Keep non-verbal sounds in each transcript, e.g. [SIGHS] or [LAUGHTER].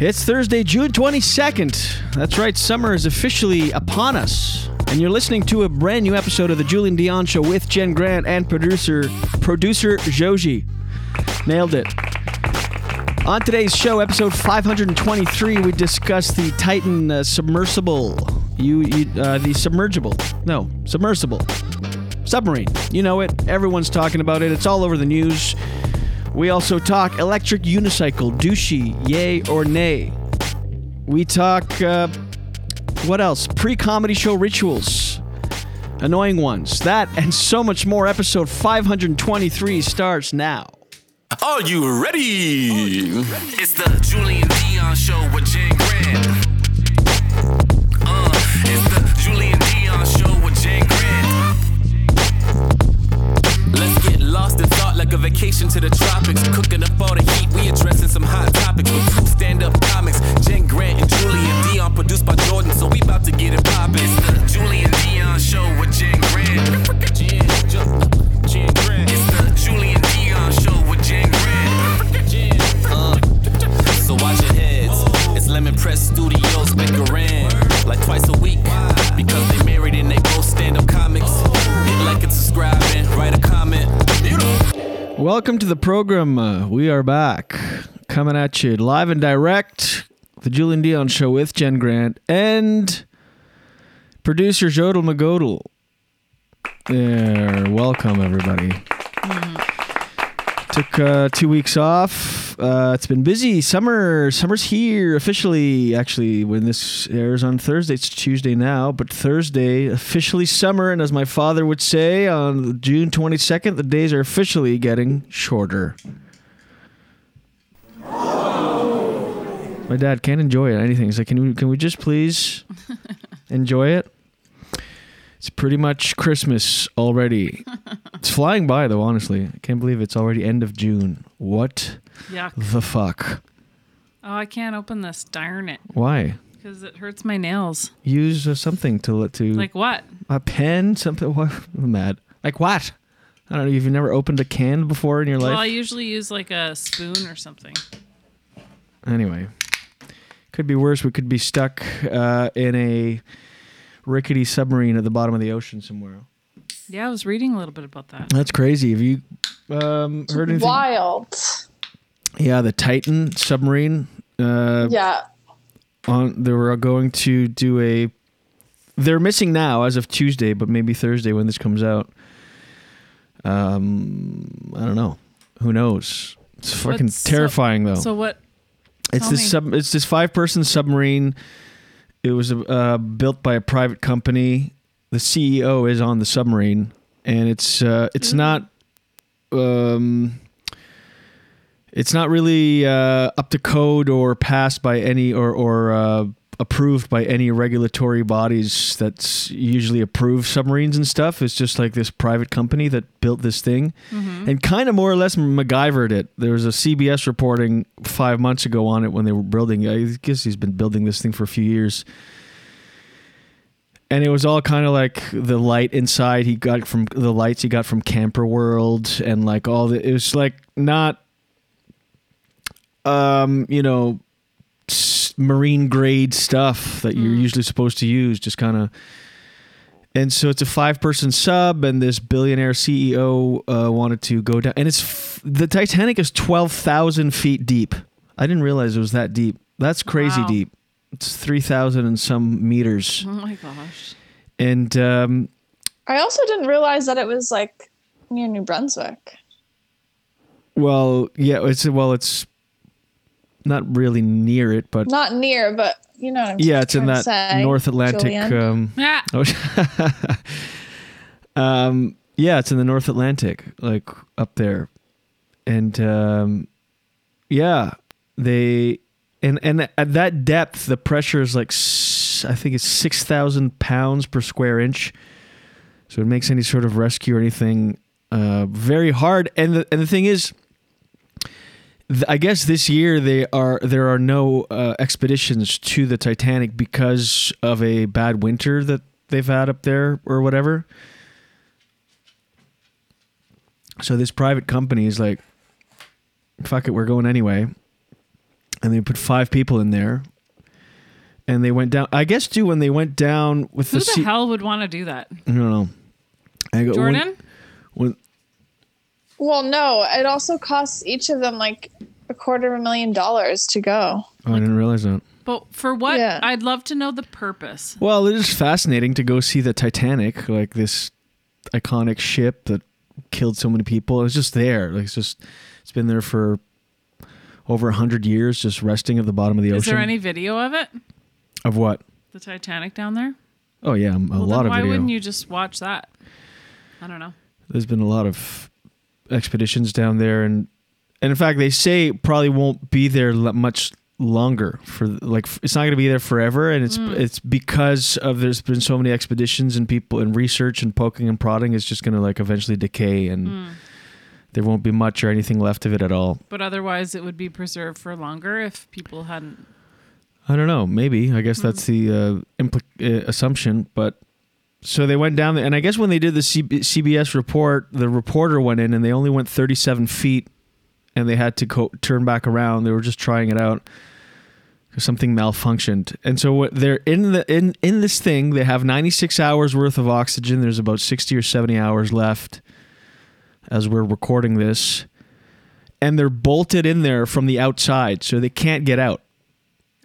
It's Thursday, June 22nd. That's right, summer is officially upon us. And you're listening to a brand new episode of the Julien Dionne Show with Jen Grant and producer producer Joji. Nailed it. On today's show, episode 523, we discuss the Titan uh, submersible. You, you uh, the submergible. No, submersible. Submarine. You know it. Everyone's talking about it. It's all over the news. We also talk electric unicycle, douchey, yay or nay. We talk, uh, what else? Pre comedy show rituals, annoying ones. That and so much more. Episode 523 starts now. Are you ready? It's the Julien Dionne Show with Jen Grant. Uh, it's the Julien Dionne Show with Jen Grant. Let's get lost in thought like a vacation to the tropics. Cooking up all the heat, we addressing some hot topics with two stand-up comics. Jen Grant and Julien Dionne, produced by Jordan, so we about to get it poppin'. It's the Julien Dionne Show with Jen Grant. Jen, Jen, Grant. It's the Julien Dionne Show with Jen Grant. Uh. So watch your heads. It's Lemon Press Studios, Becker like twice a week. Because they married and they both stand-up comics. Hit like and subscribe and write a. Welcome to the program. Uh, we are back, coming at you live and direct. The Julien Dionne Show with Jen Grant and producer Jodel Magodel. There, welcome everybody. Took uh, two weeks off. Uh, it's been busy. Summer, summer's here officially. Actually, when this airs on Thursday, it's Tuesday now, but Thursday officially summer. And as my father would say, on June twenty second, the days are officially getting shorter. My dad can't enjoy it. Anything. He's like, can we, can we just please [LAUGHS] enjoy it? It's pretty much Christmas already. [LAUGHS] it's flying by though, honestly. I can't believe it's already end of June. What Yuck. the fuck? Oh, I can't open this. Darn it. Why? Because it hurts my nails. Use uh, something to let to Like what? a pen, something. [LAUGHS] What? I'm mad. Like what? I don't know. You've never opened a can before in your life. Well, I life. usually use like a spoon or something. Anyway, could be worse. We could be stuck uh, in a rickety submarine at the bottom of the ocean somewhere. Yeah, I was reading a little bit about that. That's crazy. Have you um, heard anything? Wild. Yeah, the Titan submarine. Uh, Yeah. on they were going to do a. They're missing now as of Tuesday, but maybe Thursday when this comes out. Um, I don't know. Who knows? It's fucking What's so- terrifying though. So what? it's tell this me. sub. It's this five person submarine. It was uh, built by a private company. The CEO is on the submarine, and it's uh, it's not. Um, it's not really uh, up to code or passed by any or or uh, approved by any regulatory bodies that's usually approve submarines and stuff. It's just like this private company that built this thing and kind of more or less MacGyvered it. There was a CBS reporting five months ago on it when they were building. I guess he's been building this thing for a few years. And it was all kind of like the light inside he got from the lights he got from Camper World and like all the it was like not um you know marine grade stuff that you're usually supposed to use just kind of and so it's a five person sub and this billionaire ceo uh, wanted to go down and it's f- the titanic is 12000 feet deep. I didn't realize it was that deep. That's crazy Wow. deep it's 3000 and some meters Oh my gosh. and um, I also didn't realize that it was like near New Brunswick. well yeah it's well it's not really near it but Not near, but you know what I'm yeah it's in that say, north atlantic Julien. um, [LAUGHS] Ah, Oh, [LAUGHS] um, yeah, it's in the North Atlantic, like up there, and um, yeah, they and and at that depth, the pressure is like I think it's six thousand pounds per square inch, so it makes any sort of rescue or anything uh, very hard. And the and the thing is. th- I guess this year they are there are no uh, expeditions to the Titanic because of a bad winter that they've had up there or whatever. So this private company is like, fuck it, we're going anyway. And they put five people in there, and they went down. I guess too when they went down with Who the, the C- hell would want to do that? I don't know. I go, when- Jordan? when- Well, no, it also costs each of them like a quarter of a million dollars to go. oh, I didn't realize that. But for what? Yeah. I'd love to know the purpose. Well, it is fascinating to go see the Titanic, like this iconic ship that killed so many people. It's just there. Like it's just it's been there for over a hundred years, just resting at the bottom of the Is ocean. Is there any video of it? of what? The Titanic down there? Oh yeah, a Well, lot of why video. wouldn't you just watch that? I don't know. There's been a lot of expeditions down there, and and in fact, they say probably won't be there much longer for like it's not going to be there forever and it's mm. it's because of there's been so many expeditions and people and research and poking and prodding it's just going to like eventually decay and mm. There won't be much or anything left of it at all But otherwise, it would be preserved for longer if people hadn't. I don't know. Maybe. I guess that's the uh, impl- uh, assumption. But so they went down there, and I guess when they did the C- CBS report, the reporter went in and they only went 37 feet, and they had to co- turn back around. They were just trying it out because something malfunctioned. And so what they're in the in in this thing. They have 96 hours worth of oxygen. There's about 60 or 70 hours left as we're recording this. And they're bolted in there from the outside, so they can't get out.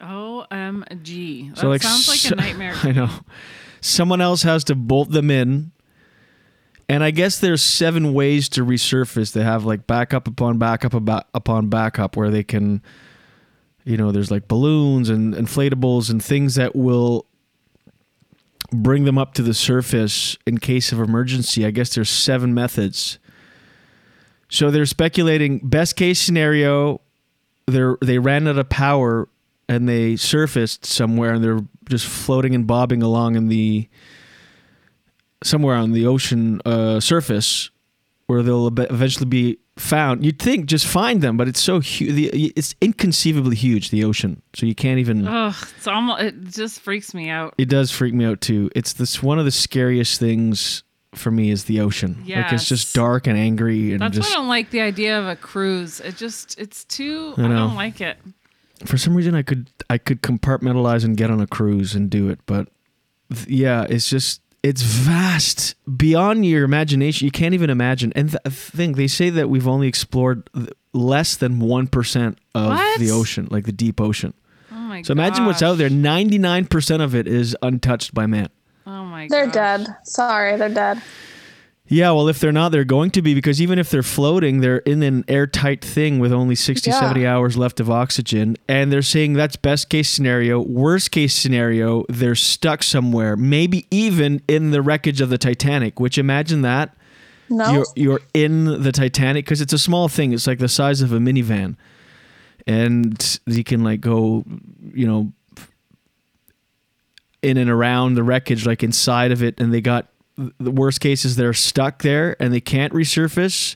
OMG. That So like sounds like a [LAUGHS] nightmare. I know. Someone else has to bolt them in. And I guess there's seven ways to resurface. They have like backup upon backup upon backup where they can you know, there's like balloons and inflatables and things that will bring them up to the surface in case of emergency. I guess there's seven methods. So they're speculating best case scenario they're they ran out of power and they surfaced somewhere and they're just floating and bobbing along in the somewhere on the ocean uh, surface where they'll eventually be found. You'd think just find them, but it's so huge. It's inconceivably huge, the ocean. So you can't even. Ugh, it's almost. It just freaks me out. It does freak me out too. It's this one of the scariest things for me is the ocean. Like it's just dark and angry and That's just why I don't like the idea of a cruise. It just. It's too. I I, don't like it. for some reason I could I could compartmentalize and get on a cruise and do it, but th- yeah, it's just it's vast beyond your imagination. You can't even imagine. And th- thing they say that we've only explored th- less than one percent of What? the ocean, like the deep ocean. Oh my. So imagine what's out there. Ninety nine percent of it is untouched by man. Oh my. God. They're gosh. dead. Sorry, they're dead. Yeah, well, if they're not, they're going to be because even if they're floating, they're in an airtight thing with only 60, Yeah. 70 hours left of oxygen. And they're saying that's best case scenario. Worst case scenario, they're stuck somewhere, maybe even in the wreckage of the Titanic, which imagine that. No. You're, you're in the Titanic because it's a small thing. It's like the size of a minivan. And you can like go, you know, in and around the wreckage, like inside of it. And they got the worst cases they're stuck there and they can't resurface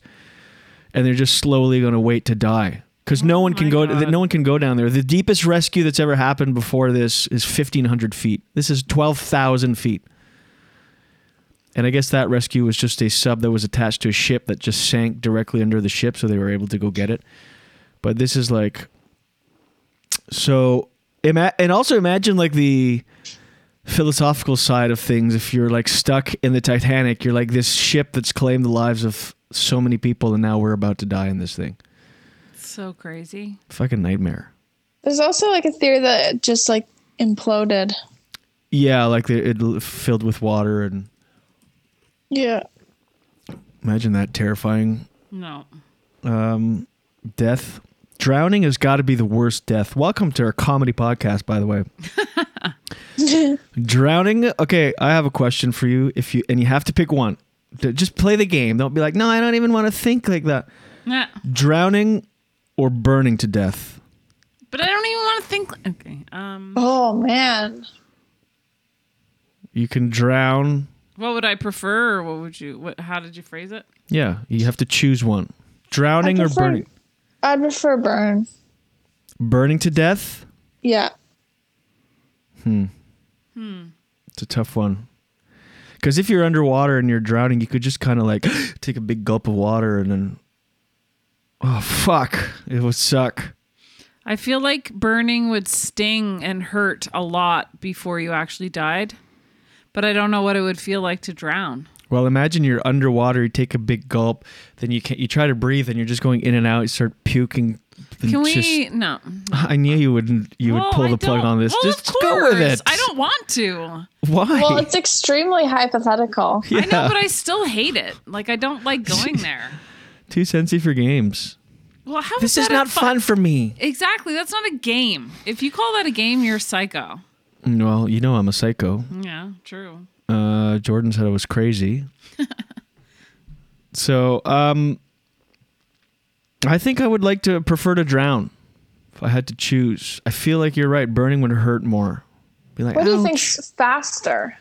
and they're just slowly going to wait to die because no oh one can go God. no one can go down there the deepest rescue that's ever happened before this is 1500 feet this is 12000 feet and i guess that rescue was just a sub that was attached to a ship that just sank directly under the ship so they were able to go get it but this is like so and also imagine like the philosophical side of things if you're like stuck in the titanic you're like this ship that's claimed the lives of so many people and now we're about to die in this thing So crazy. fucking nightmare There's also like a theory that it just like imploded. yeah like the, it filled with water and Yeah. imagine that terrifying No. um, death drowning has got to be the worst death welcome to our comedy podcast by the way [LAUGHS] drowning okay i have a question for you if you and you have to pick one just play the game don't be like no i don't even want to think like that Nah. drowning or burning to death But I don't even want to think. Okay. Um. Oh man. you can drown What would I prefer, or what would you? What? How did you phrase it? yeah you have to choose one drowning or prefer- burning I'd prefer burn. burning to death Yeah. Hmm. Hmm. it's a tough one because if you're underwater and you're drowning you could just kind of like [GASPS] take a big gulp of water and then oh fuck it would suck I feel like burning would sting and hurt a lot before you actually died. But I don't know what it would feel like to drown. Well, imagine you're underwater. You take a big gulp, then you can you try to breathe, and you're just going in and out. You start puking. and Can just- we? No. I knew you wouldn't. You would Well, pull I the plug don't- on this. Well, just of go with it. I don't want to. Why? Well, it's extremely hypothetical. [LAUGHS] yeah. I know, but I still hate it. Like I don't like [LAUGHS] going there. Too sensy for games. Well, how This is is that a not fun for me. Exactly. That's not a game. If you call that a game, you're psycho. Mm, well, you know I'm a psycho. Yeah, true. Uh, Jordan said I was crazy. so, um, I think I would like to prefer to drown if I had to choose. I feel like you're right. Burning would hurt more. Be like, What do you "Ouch." think's faster?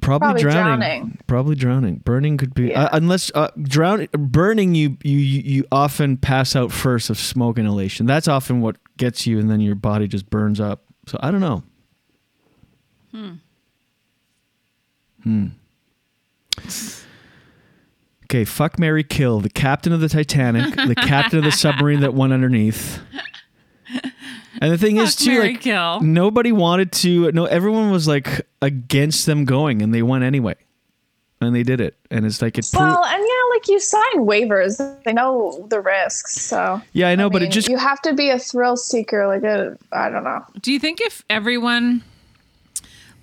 Probably, Probably drowning. drowning. Probably drowning. Burning could be Yeah. uh, unless uh, drowning. Burning, you, you you you often pass out first of smoke inhalation. That's often what gets you, and then your body just burns up. So I don't know. Hmm. Hmm. Okay, fuck Mary Kill, the captain of the Titanic, the captain of the submarine that went underneath. And the thing is too, marry, like kill. nobody wanted to. No, everyone was like against them going, and they went anyway, and they did it. And it's like it. Pro- Well, and yeah, like you sign waivers. They know the risks. So yeah, I know, but it just you have to be a thrill seeker. Like a, I don't know. Do you think if everyone,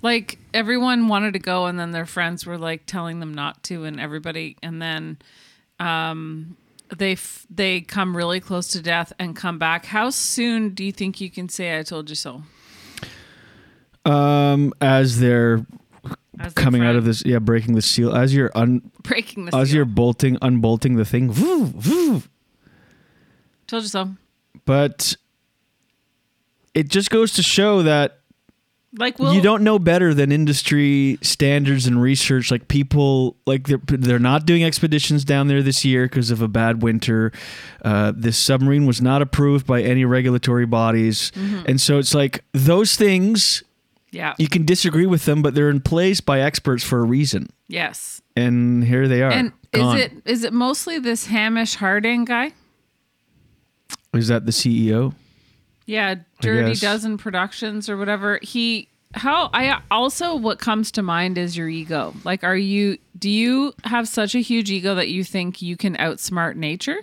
like everyone wanted to go and then their friends were like telling them not to, and everybody, and then, um, they f- they come really close to death and come back. How soon do you think you can say "I told you so"? um as they're As coming out of this, yeah, breaking the seal, as you're un, breaking the as seal. you're bolting, unbolting the thing, woo, woo. Told you so. but it just goes to show that Like, well, you don't know better than industry standards and research. Like people, like they're they're not doing expeditions down there this year because of a bad winter. Uh, this submarine was not approved by any regulatory bodies, Mm-hmm. and so it's like those things Yeah. you can disagree with them, but they're in place by experts for a reason. yes. And here they are. And gone. is it is it mostly this Hamish Harding guy? Is that the CEO? Yeah, Dirty. Dozen Productions or whatever. He how I also what comes to mind is your ego. Like are you do you have such a huge ego that you think you can outsmart nature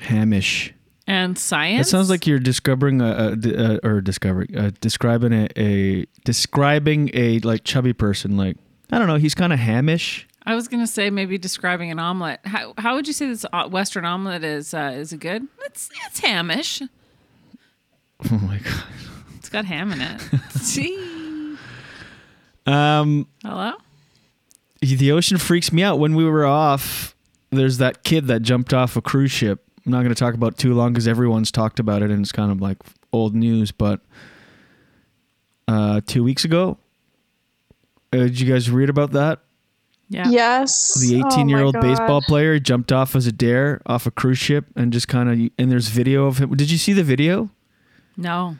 Hamish. and science? It sounds like you're discovering a, a, a or discovering uh, describing a, a describing a like chubby person. Like I don't know, he's kind of hamish. I was going to say maybe describing an omelet. How how would you say this uh, western omelet is uh, is it good? It's it's hamish. [LAUGHS] Oh my god. It's got ham in it. [LAUGHS] See? Um, Hello? the ocean freaks me out. When we were off, there's that kid that jumped off a cruise ship. I'm not going to talk about it too long because everyone's talked about it and it's kind of like old news. But uh, two weeks ago, uh, did you guys read about that? Yeah. Yes. The Oh 18 year old my baseball player jumped off as a dare off a cruise ship and just kind of and there's video of him. Did you see the video? No.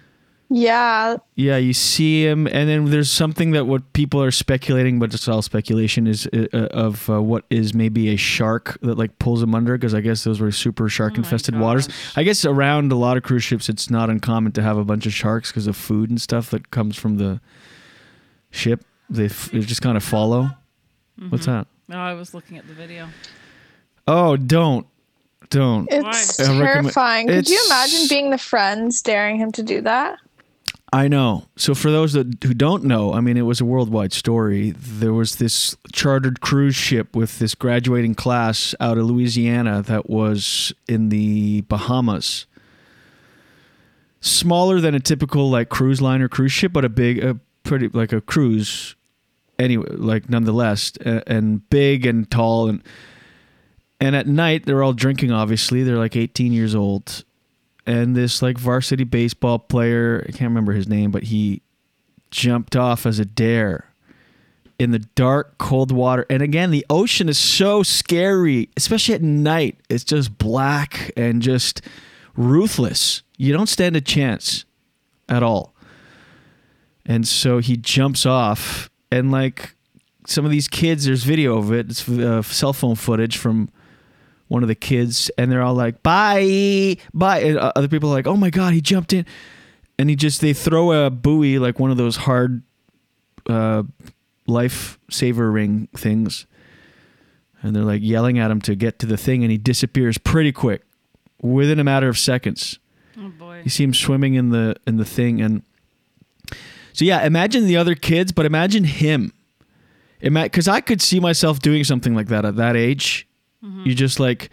Yeah. Yeah, you see him, and then there's something that what people are speculating, but it's all speculation, is uh, uh, of uh, what is maybe a shark that like pulls him under, because I guess those were super shark infested waters. I guess around a lot of cruise ships, it's not uncommon to have a bunch of sharks because of food and stuff that comes from the ship. They, f- they just kind of follow. What's mm-hmm. that? No, I was looking at the video. Oh, don't, don't. It's I recommend- terrifying. Could you imagine being the friends daring him to do that? I know. So for those that who don't know, I mean, it was a worldwide story. There was this chartered cruise ship with this graduating class out of Louisiana that was in the Bahamas. Smaller than a typical like cruise liner cruise ship, but a big, a pretty like a cruise. Anyway, like nonetheless, a- and big and tall and and at night they're all drinking. Obviously, they're like 18 years old. And this like varsity baseball player i can't remember his name but he jumped off as a dare in the dark cold water. And again the ocean is so scary especially at night. It's just black and just ruthless. You don't stand a chance at all. And so he jumps off and like some of these kids there's video of it it's uh, cell phone footage from one of the kids, and they're all like, "Bye, bye." And uh, other people are like, "Oh my god, he jumped in," and he just they throw a buoy like one of those hard uh, life saver ring things, and they're like yelling at him to get to the thing, and he disappears pretty quick, within a matter of seconds. Oh boy. You see him swimming in the in the thing, and so yeah, imagine the other kids, but imagine him. Because I could see myself doing something like that at that age. Mm-hmm. You just like,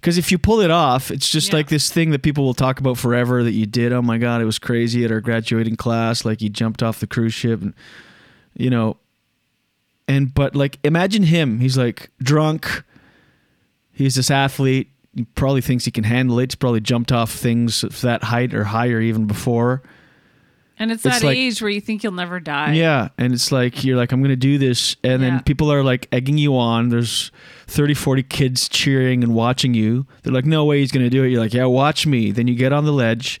because if you pull it off, it's just Yeah. like this thing that people will talk about forever that you did. Oh my god, it was crazy at our graduating class. Like you jumped off the cruise ship, and you know, and but like imagine him. He's like drunk. He's this athlete. He probably thinks he can handle it. He's probably jumped off things of that height or higher even before. And it's It's that like- age where you think you'll never die. Yeah, and it's like you're like I'm going to do this and then people are like egging you on. There's 30 40 kids cheering and watching you. They're like no way he's going to do it. You're like, "Yeah, watch me." Then you get on the ledge.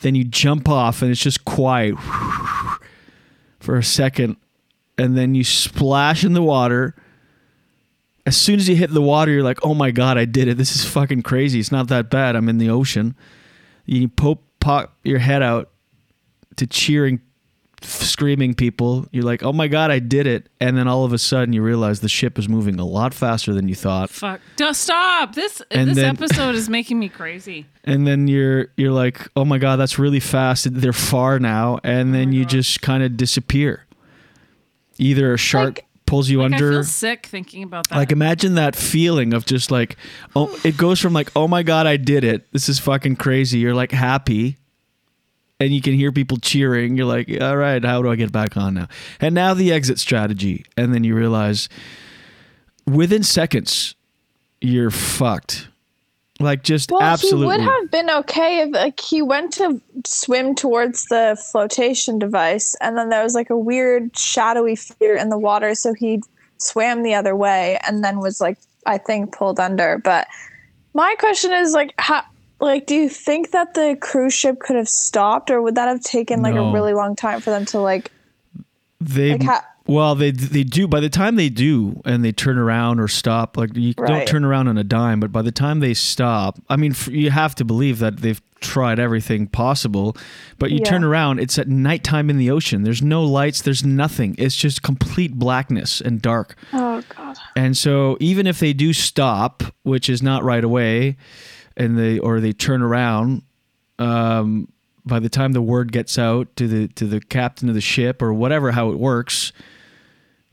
Then you jump off and it's just quiet [LAUGHS] for a second and then you splash in the water. As soon as you hit the water, you're like, "Oh my god, I did it. This is fucking crazy. It's not that bad. I'm in the ocean." You pop pop your head out to cheering screaming people. You're like, oh my God, I did it. And then all of a sudden you realize the ship is moving a lot faster than you thought. Fuck. Don't stop. This And this then- episode is [LAUGHS] making me crazy. And then you're you're like, oh my God, that's really fast. They're far now. And then oh you just kind of disappear. Either a shark Like- pulls you Like, I under. feel sick thinking about that. Like imagine that feeling of just like oh it goes from like oh my god I did it this is fucking crazy you're like happy and you can hear people cheering you're like all right how do I get back on now and now the exit strategy and then you realize within seconds you're fucked like just Well, absolutely he would have been okay if like he went to swim towards the flotation device, and then there was like a weird shadowy figure in the water, so he swam the other way, and then was like I think pulled under. But my question is like how. Like, do you think that the cruise ship could have stopped, or would that have taken like No. a really long time for them to like? they Like how- well they they do by the time they do and they turn around or stop like you don't turn around on a dime but by the time they stop i mean f- you have to believe that they've tried everything possible but you Yeah. turn around it's at nighttime in the ocean there's no lights there's nothing it's just complete blackness and dark Oh God! and so even if they do stop, which is not right away, and they or they turn around, um, by the time the word gets out to the to the captain of the ship or whatever how it works,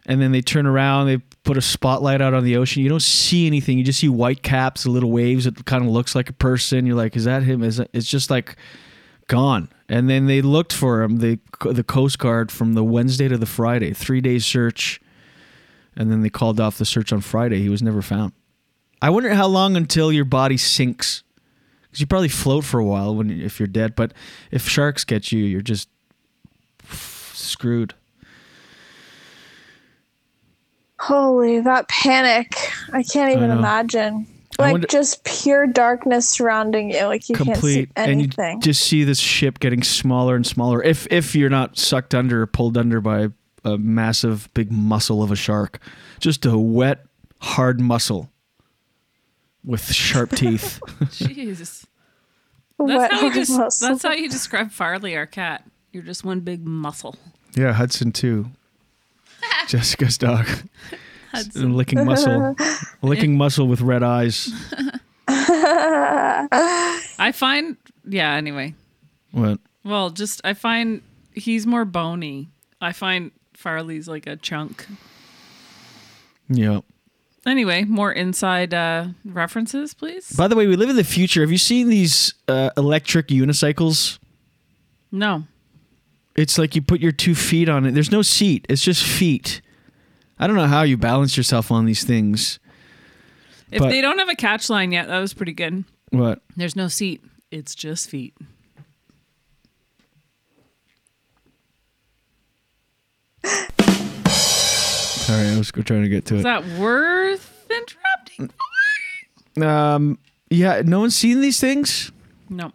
and then they turn around, they put a spotlight out on the ocean. You don't see anything. You just see white caps, little waves. It kind of looks like a person. You're like, is that him? Is that, it's just like gone. And then they looked for him. The the Coast Guard from the Wednesday to the Friday, three days search and then they called off the search on Friday. He was never found. I wonder how long until your body sinks, because you probably float for a while when if you're dead. But if sharks get you, you're just screwed. Holy, that panic! I can't even know. imagine. Like wonder- just pure darkness surrounding you. Like you Complete, can't see anything. and you just see this ship getting smaller and smaller. If if you're not sucked under or pulled under by a massive big muscle of a shark, just a wet hard muscle with sharp teeth. [LAUGHS] Jeez. That's how you hard that's how you describe Farley, our cat. You're just one big muscle. Yeah, Hudson too. [LAUGHS] Jessica's dog. Hudson. licking muscle. [LAUGHS] licking muscle with red eyes. I find yeah, anyway. What? Well, just I find he's more bony. I find Farley's like a chunk. Yeah. Anyway, more inside uh, references, please. By the way, we live in the future. Have you seen these uh, electric unicycles? no. It's like you put your two feet on it. There's no seat. It's just feet. I don't know how you balance yourself on these things. If But- they don't have a catch line yet, that was pretty good. What? There's no seat. It's just feet. [LAUGHS] Sorry, I was trying to get to Is it. that worth interrupting? Um, yeah, no one's seen these things. No.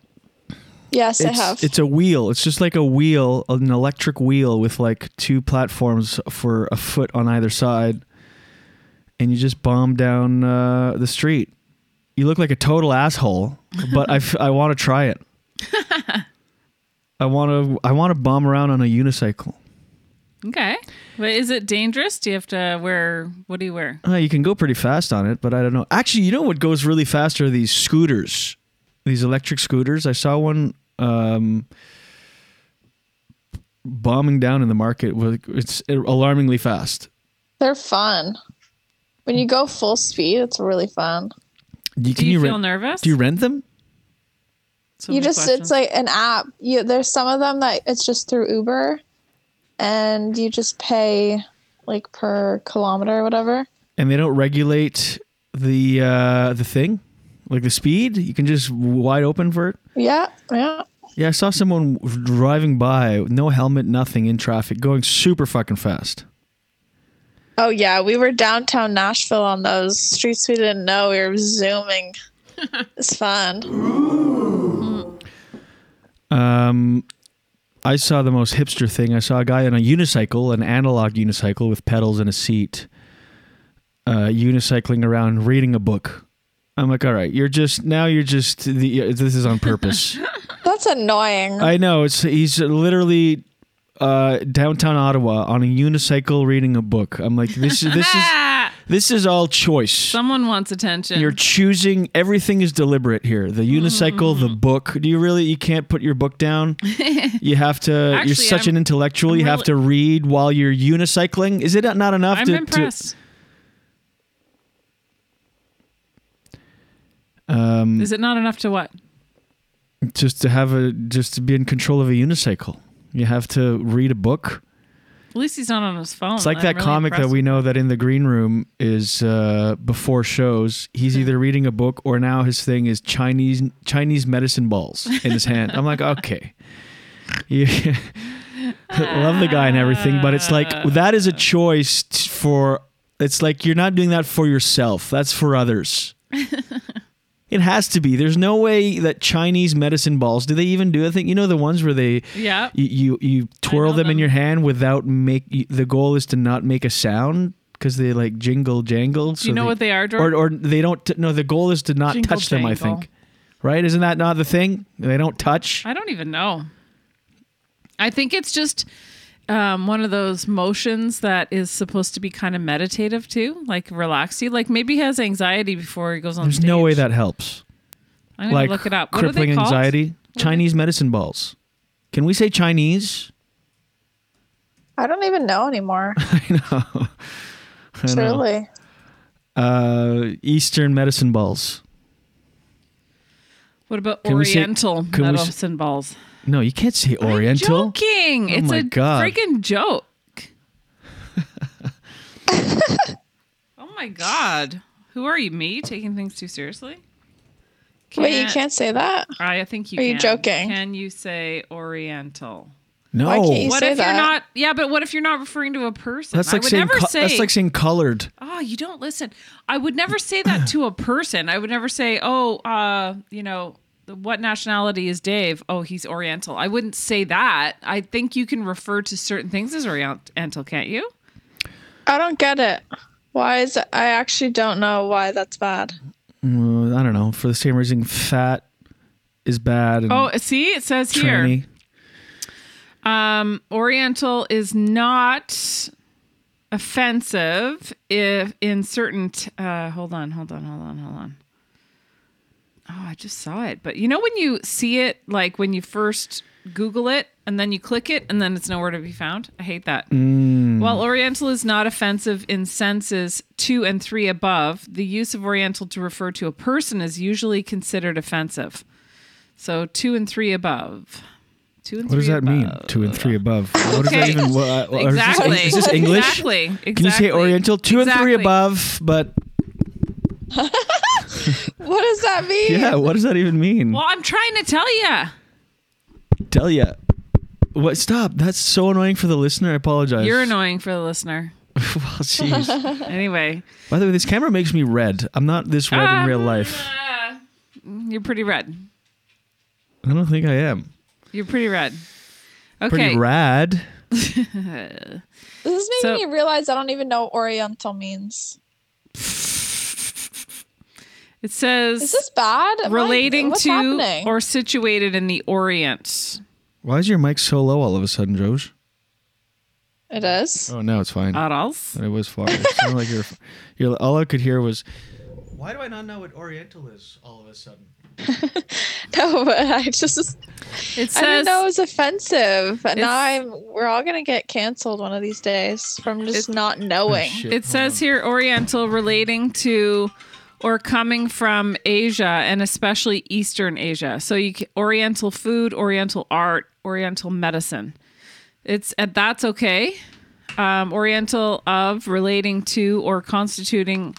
yes, I It's, have. it's a wheel. It's just like a wheel, an electric wheel with like two platforms for a foot on either side, and you just bomb down uh, the street. You look like a total asshole, but I, f- I want to try it. [LAUGHS] I want to I want to bomb around on a unicycle. Okay. But is it dangerous? Do you have to wear what do you wear? Uh, you can go pretty fast on it, but I don't know. Actually, you know what goes really fast are these scooters, these electric scooters. I saw one um, bombing down in the market. It's alarmingly fast. They're fun. When you go full speed, it's really fun. You, Do you, feel rent, nervous? Do you rent them? So you just questions. it's like an app. You there's some of them that it's just through Uber and you just pay like per kilometer or whatever. And they don't regulate the uh, the thing, like the speed. You can just wide open for it. Yeah, yeah. Yeah, I saw someone driving by, no helmet, nothing in traffic, going super fucking fast. Oh yeah, we were downtown Nashville on those streets we didn't know. We were zooming. [LAUGHS] it's fun. Um, I saw the most hipster thing. I saw a guy on a unicycle, an analog unicycle with pedals and a seat, uh, unicycling around reading a book. I'm like, all right, you're just now you're just the, this is on purpose. [LAUGHS] That's annoying. I know it's he's literally uh, downtown Ottawa on a unicycle reading a book. I'm like, this is this is! [LAUGHS] this is all choice. Someone wants attention. You're choosing everything is deliberate here. The unicycle, the book. Do you really you can't put your book down? [LAUGHS] You have to you're such I'm- an intellectual. I'm you have really- to read while you're unicycling. Is it not enough I'm to, impressed. to um Is it not enough to what? just to have a just to be in control of a unicycle? You have to read a book. At least he's not on his phone. It's like I'm that really comic that impressed we know that in the green room is uh, before shows. He's [LAUGHS] either reading a book or now his thing is Chinese Chinese medicine balls in his hand. I'm like, okay, [LAUGHS] [LAUGHS] love the guy and everything, but it's like that is a choice t- for. It's like you're not doing that for yourself. That's for others. It has to be. There's no way that Chinese medicine balls. Do they even do a thing? You know the ones where they Yeah. you you, you twirl know them, in your hand without make. The goal is to not make a sound because they like jingle jangle. Do you know what they are, Jordan? Or or they don't. T- no, the goal is to not Jingle touch them. I think. Right? Isn't that not the thing? They don't touch. I don't even know. I think it's just um, one of those motions that is supposed to be kind of meditative too, like relax you. Like maybe he has anxiety before he goes on There's stage. no way that helps. I'm gonna like look it up. What are crippling they called? anxiety. Chinese medicine balls. Can we say Chinese? I don't even know anymore. [LAUGHS] I know. I know. Truly. Uh, Eastern medicine balls. What about Can we say- Oriental we medicine balls? No, you can't say I'm Oriental. Joking. Oh it's a God. freaking joke. [LAUGHS] oh my god. Who are you? Me taking things too seriously? Wait, you can't say that? I I think you Are you joking? Can you say Oriental? No, Why can't you What say if that? you're not? Yeah, but what if you're not referring to a person? that's I like would saying never co- say. that's like saying colored. oh, you don't listen. I would never say that to a person. I would never say, "Oh, uh, you know, what nationality is Dave? Oh, he's Oriental." I wouldn't say that. I think you can refer to certain things as Oriental, can't you? I don't get it. Why is it? I actually don't know why that's bad. Uh, I don't know. For the same reason, fat is bad. And Oh, see, it says here. Um, Oriental is not offensive if in certain. T- uh, hold on, hold on, hold on, hold on. Oh, I just saw it. But you know when you see it, like when you first Google it and then you click it and then it's nowhere to be found? I hate that. While Oriental is not offensive in senses two and three above, the use of Oriental to refer to a person is usually considered offensive. So two and three above. Two and What does that mean? Two and three above. What does that Okay. even? What, uh, or is this- Exactly. Is this, English? Exactly. exactly. Can you say Oriental? Two and three Exactly. above, but [LAUGHS] What does that mean? yeah, what does that even mean? Well, I'm trying to tell you. Tell ya. What? Stop. That's so annoying for the listener. I apologize. You're annoying for the listener. [LAUGHS] well, jeez. [LAUGHS] Anyway, By the way, this camera makes me red. I'm not this red in real Um, life. uh, you're pretty red. I don't think I am. You're pretty red. Okay. Pretty Okay. rad. This is making So- me realize I don't even know what Oriental means. It says Is this bad? Relating what's to happening? or situated in the Orient. Why is your mic so low all of a sudden, Josh? it is. Oh, now it's fine. Arals. But it was far. It sounded like you're, you're. All I could hear was. Why do I not know what Oriental is all of a sudden? [LAUGHS] No, but I just It I didn't says know it was offensive. And now It's- I'm we're all gonna get canceled one of these days from just not knowing. Oh, shit, it hold says on. here Oriental relating to or coming from Asia and especially Eastern Asia. So you Oriental food, Oriental art, Oriental medicine. It's and that's okay. Um, Oriental of relating to or constituting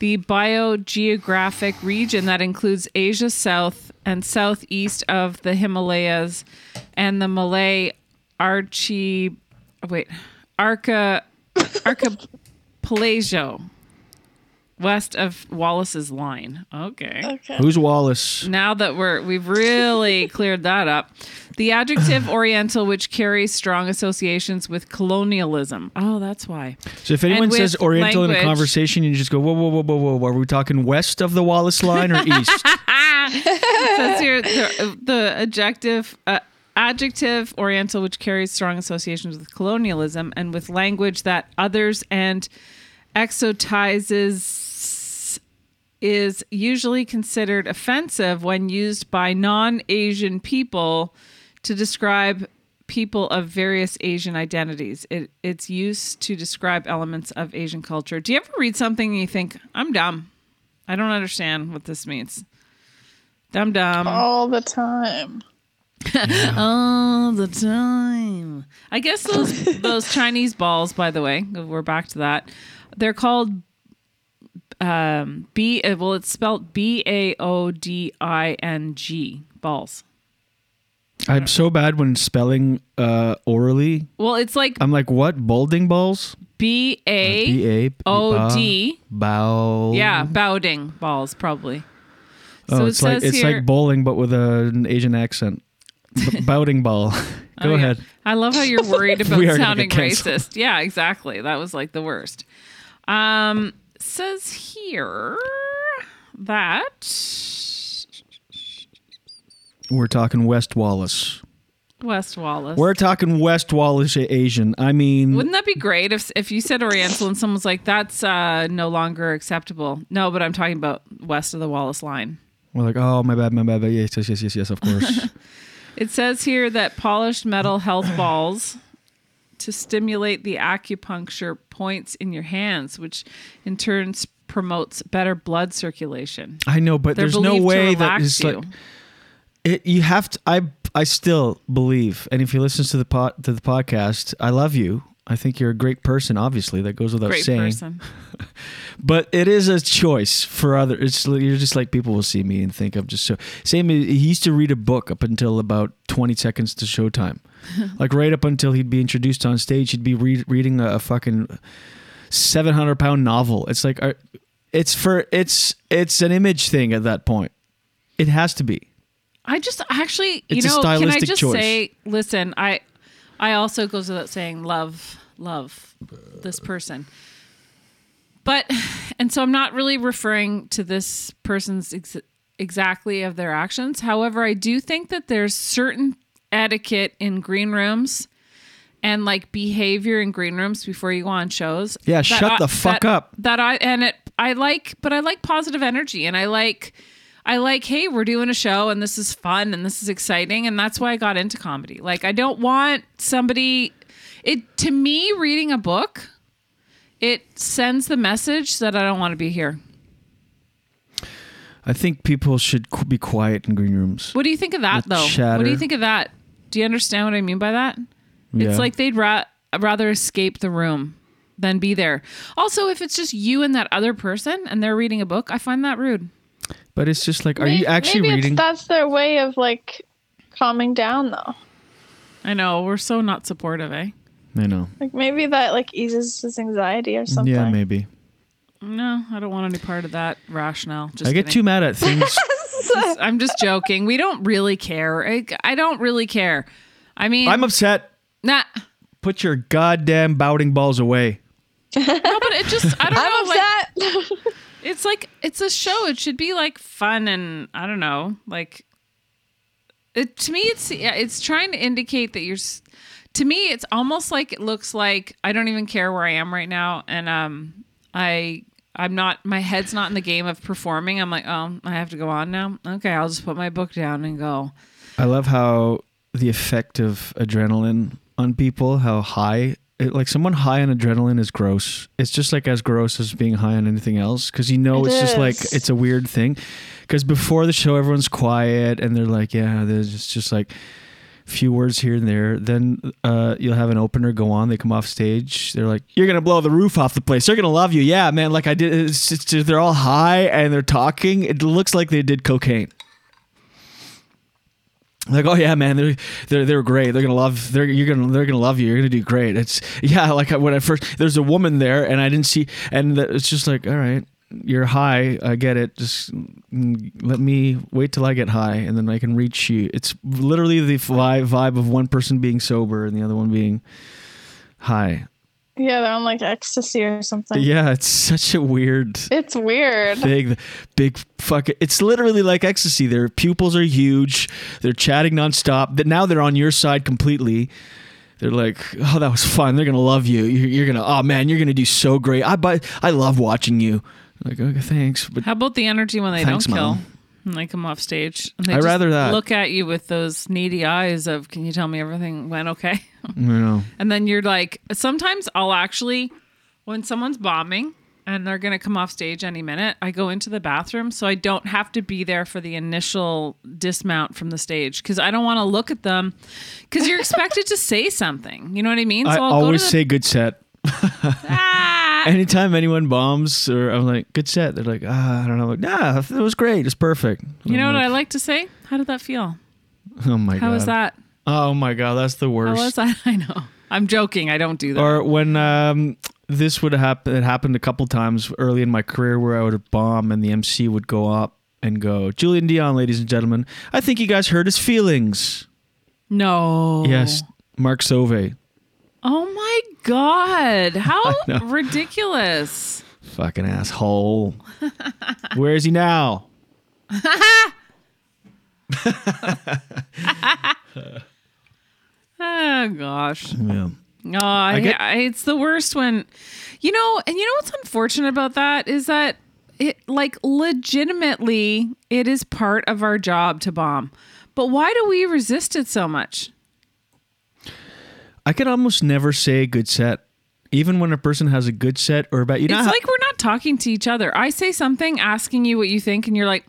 the biogeographic region that includes Asia South and southeast of the Himalayas and the Malay archi wait arca [COUGHS] archipelago west of Wallace's line. Okay. Okay. Who's Wallace? Now that we're we've really [LAUGHS] cleared that up, the adjective [SIGHS] Oriental, which carries strong associations with colonialism. Oh, that's why. So if anyone says Oriental in a language- conversation, you just go, whoa, whoa, whoa, whoa, whoa. Are we talking west of the Wallace line or [LAUGHS] east? Says here the, the adjective. Uh, Adjective Oriental, which carries strong associations with colonialism and with language that others and exotizes, is usually considered offensive when used by non Asian people to describe people of various Asian identities. It, it's used to describe elements of Asian culture. Do you ever read something and you think, I'm dumb? I don't understand what this means. Dumb dumb. All the time. all the time. I guess those those [LAUGHS] Chinese balls, by the way, we're back to that. They're called um, B. uh, Well, it's spelled B A O D I N G balls. I'm so bad when spelling uh, orally. Well, it's like I'm like, what? Balding balls? B B A A O D. Bow. Yeah, bowding balls probably. Oh, So it it's like says it's here- like bowling, but with a, an Asian accent. B- [LAUGHS] bowding ball. [LAUGHS] Go Oh, yeah. ahead. I love how you're worried [LAUGHS] about We are gonna sounding racist. Yeah, exactly. That was like the worst. Um, says here that We're talking West Wallace. West Wallace. We're talking West Wallace Asian. I mean, Wouldn't that be great if if you said Oriental and someone's like, "That's uh, no longer acceptable"? No, but I'm talking about west of the Wallace line. we're like, oh my bad, my bad, but yes, yes, yes, yes, yes, of course. [LAUGHS] It says here that polished metal health balls to stimulate the acupuncture points in your hands, which in turn promotes better blood circulation. I know, but They're there's no way that you. like it. You have to. I I still believe, and if you listen to the pod, to the podcast, I love you. I think you're a great person. Obviously, that goes without Great saying. person. [LAUGHS] But it is a choice for other. It's you're just like people will see me and think I'm just so. Same. He used to read a book up until about 20 seconds to showtime, [LAUGHS] like right up until he'd be introduced on stage. He'd be re- reading a, a fucking 700 pound novel. It's like, are- it's for it's it's an image thing at that point. It has to be. I just actually, It's you a know, can I just choice. say, listen, I, I also goes without saying, love, love this person, but, [SIGHS] and so I'm not really referring to this person's ex- exactly of their actions. However, I do think that there's certain etiquette in green rooms and like behavior in green rooms before you go on shows. Yeah, that shut I- the fuck that- up. That I and it I like, but I like positive energy and I like I like, hey, we're doing a show and this is fun and this is exciting and that's why I got into comedy. Like I don't want somebody it to me reading a book it sends the message that I don't want to be here. I think people should be quiet in green rooms. What do you think of that The though? What do you think of that? Do you understand what I mean by that? Yeah. It's like they'd ra- rather escape the room than be there. Also, if it's just you and that other person and they're reading a book, I find that rude. But it's just like, are you actually maybe reading? It's, that's their way of like calming down, though. I know we're so not supportive, eh? I know. Like maybe that like eases his anxiety or something. Yeah, maybe. No, I don't want any part of that rationale. Just I get too mad at things. [LAUGHS] Just- I'm just joking. We don't really care. I, I don't really care. I mean, I'm upset. nah. Put your goddamn bouting balls away. No, but it just I don't I'm know. Like, upset. It's like it's a show. It should be like fun and I don't know, like it to me it's it's trying to indicate that you're to me it's almost like it looks like I don't even care where I am right now and um I I'm not my head's not in the game of performing. I'm like, "Oh, I have to go on now. Okay, I'll just put my book down and go." I love how the effect of adrenaline on people, how high, it, like someone high on adrenaline is gross. It's just like as gross as being high on anything else because you know It it's just like it's a weird thing. Because before the show, everyone's quiet and they're like, yeah, there's just, just like a few words here and there. Then uh, you'll have an opener go on. They come off stage. They're like, you're gonna blow the roof off the place. They're gonna love you. Yeah, man. Like I did. It's just, they're all high and they're talking. It looks like they did cocaine like oh yeah man they're they're they're great they're gonna love they're you're gonna they're gonna love you you're gonna do great it's yeah like when i first there's a woman there and i didn't see and it's just like all right you're high i get it just let me wait till i get high and then i can reach you it's literally the vibe vibe of one person being sober and the other one being high Yeah, they're on like ecstasy or something. yeah it's such a weird It's weird. big, big fucking. It's literally like ecstasy. Their pupils are huge. They're chatting nonstop. That now they're on your side completely. They're like, oh, that was fun. They're gonna love you. You're, you're gonna, oh man, you're gonna do so great. I but I love watching you. Like, okay, thanks, but How about the energy when they Thanks, don't kill? Mom. And they come off stage. And they I'd just rather that. Look at you with those needy eyes of, "Can you tell me everything went okay?" [LAUGHS] you know, And then you're like, sometimes I'll actually, when someone's bombing and they're gonna come off stage any minute, I go into the bathroom so I don't have to be there for the initial dismount from the stage because I don't want to look at them because you're expected to say something. You know what I mean? I I'll always go to say good set. ah, [LAUGHS] Anytime anyone bombs, or I'm like, good set. They're like, ah, I don't know. Like, nah, it was great. It's perfect. you know I'm what I like to say? How did that feel? [LAUGHS] Oh my How god. How was that? Oh my god, that's the How worst. was that? [LAUGHS] I know. I'm joking. I don't do that. or when um, this would happen, it happened a couple times early in my career where I would bomb and the MC would go up and go, Julien Dionne, ladies and gentlemen, I think you guys hurt his feelings. no. Yes, Mark Sove. Oh my god! How [LAUGHS] ridiculous! Fucking asshole. [LAUGHS] Where is he now? [LAUGHS] Oh gosh. Yeah. Oh, I, get- I- it's the worst when, you know, and you know what's unfortunate about that is that it, like, legitimately, it is part of our job to bomb. But why do we resist it so much? I can almost never say a good set. Even when a person has a good set or about you know it's how- like we're not talking to each other. I say something, asking you what you think, and you're like,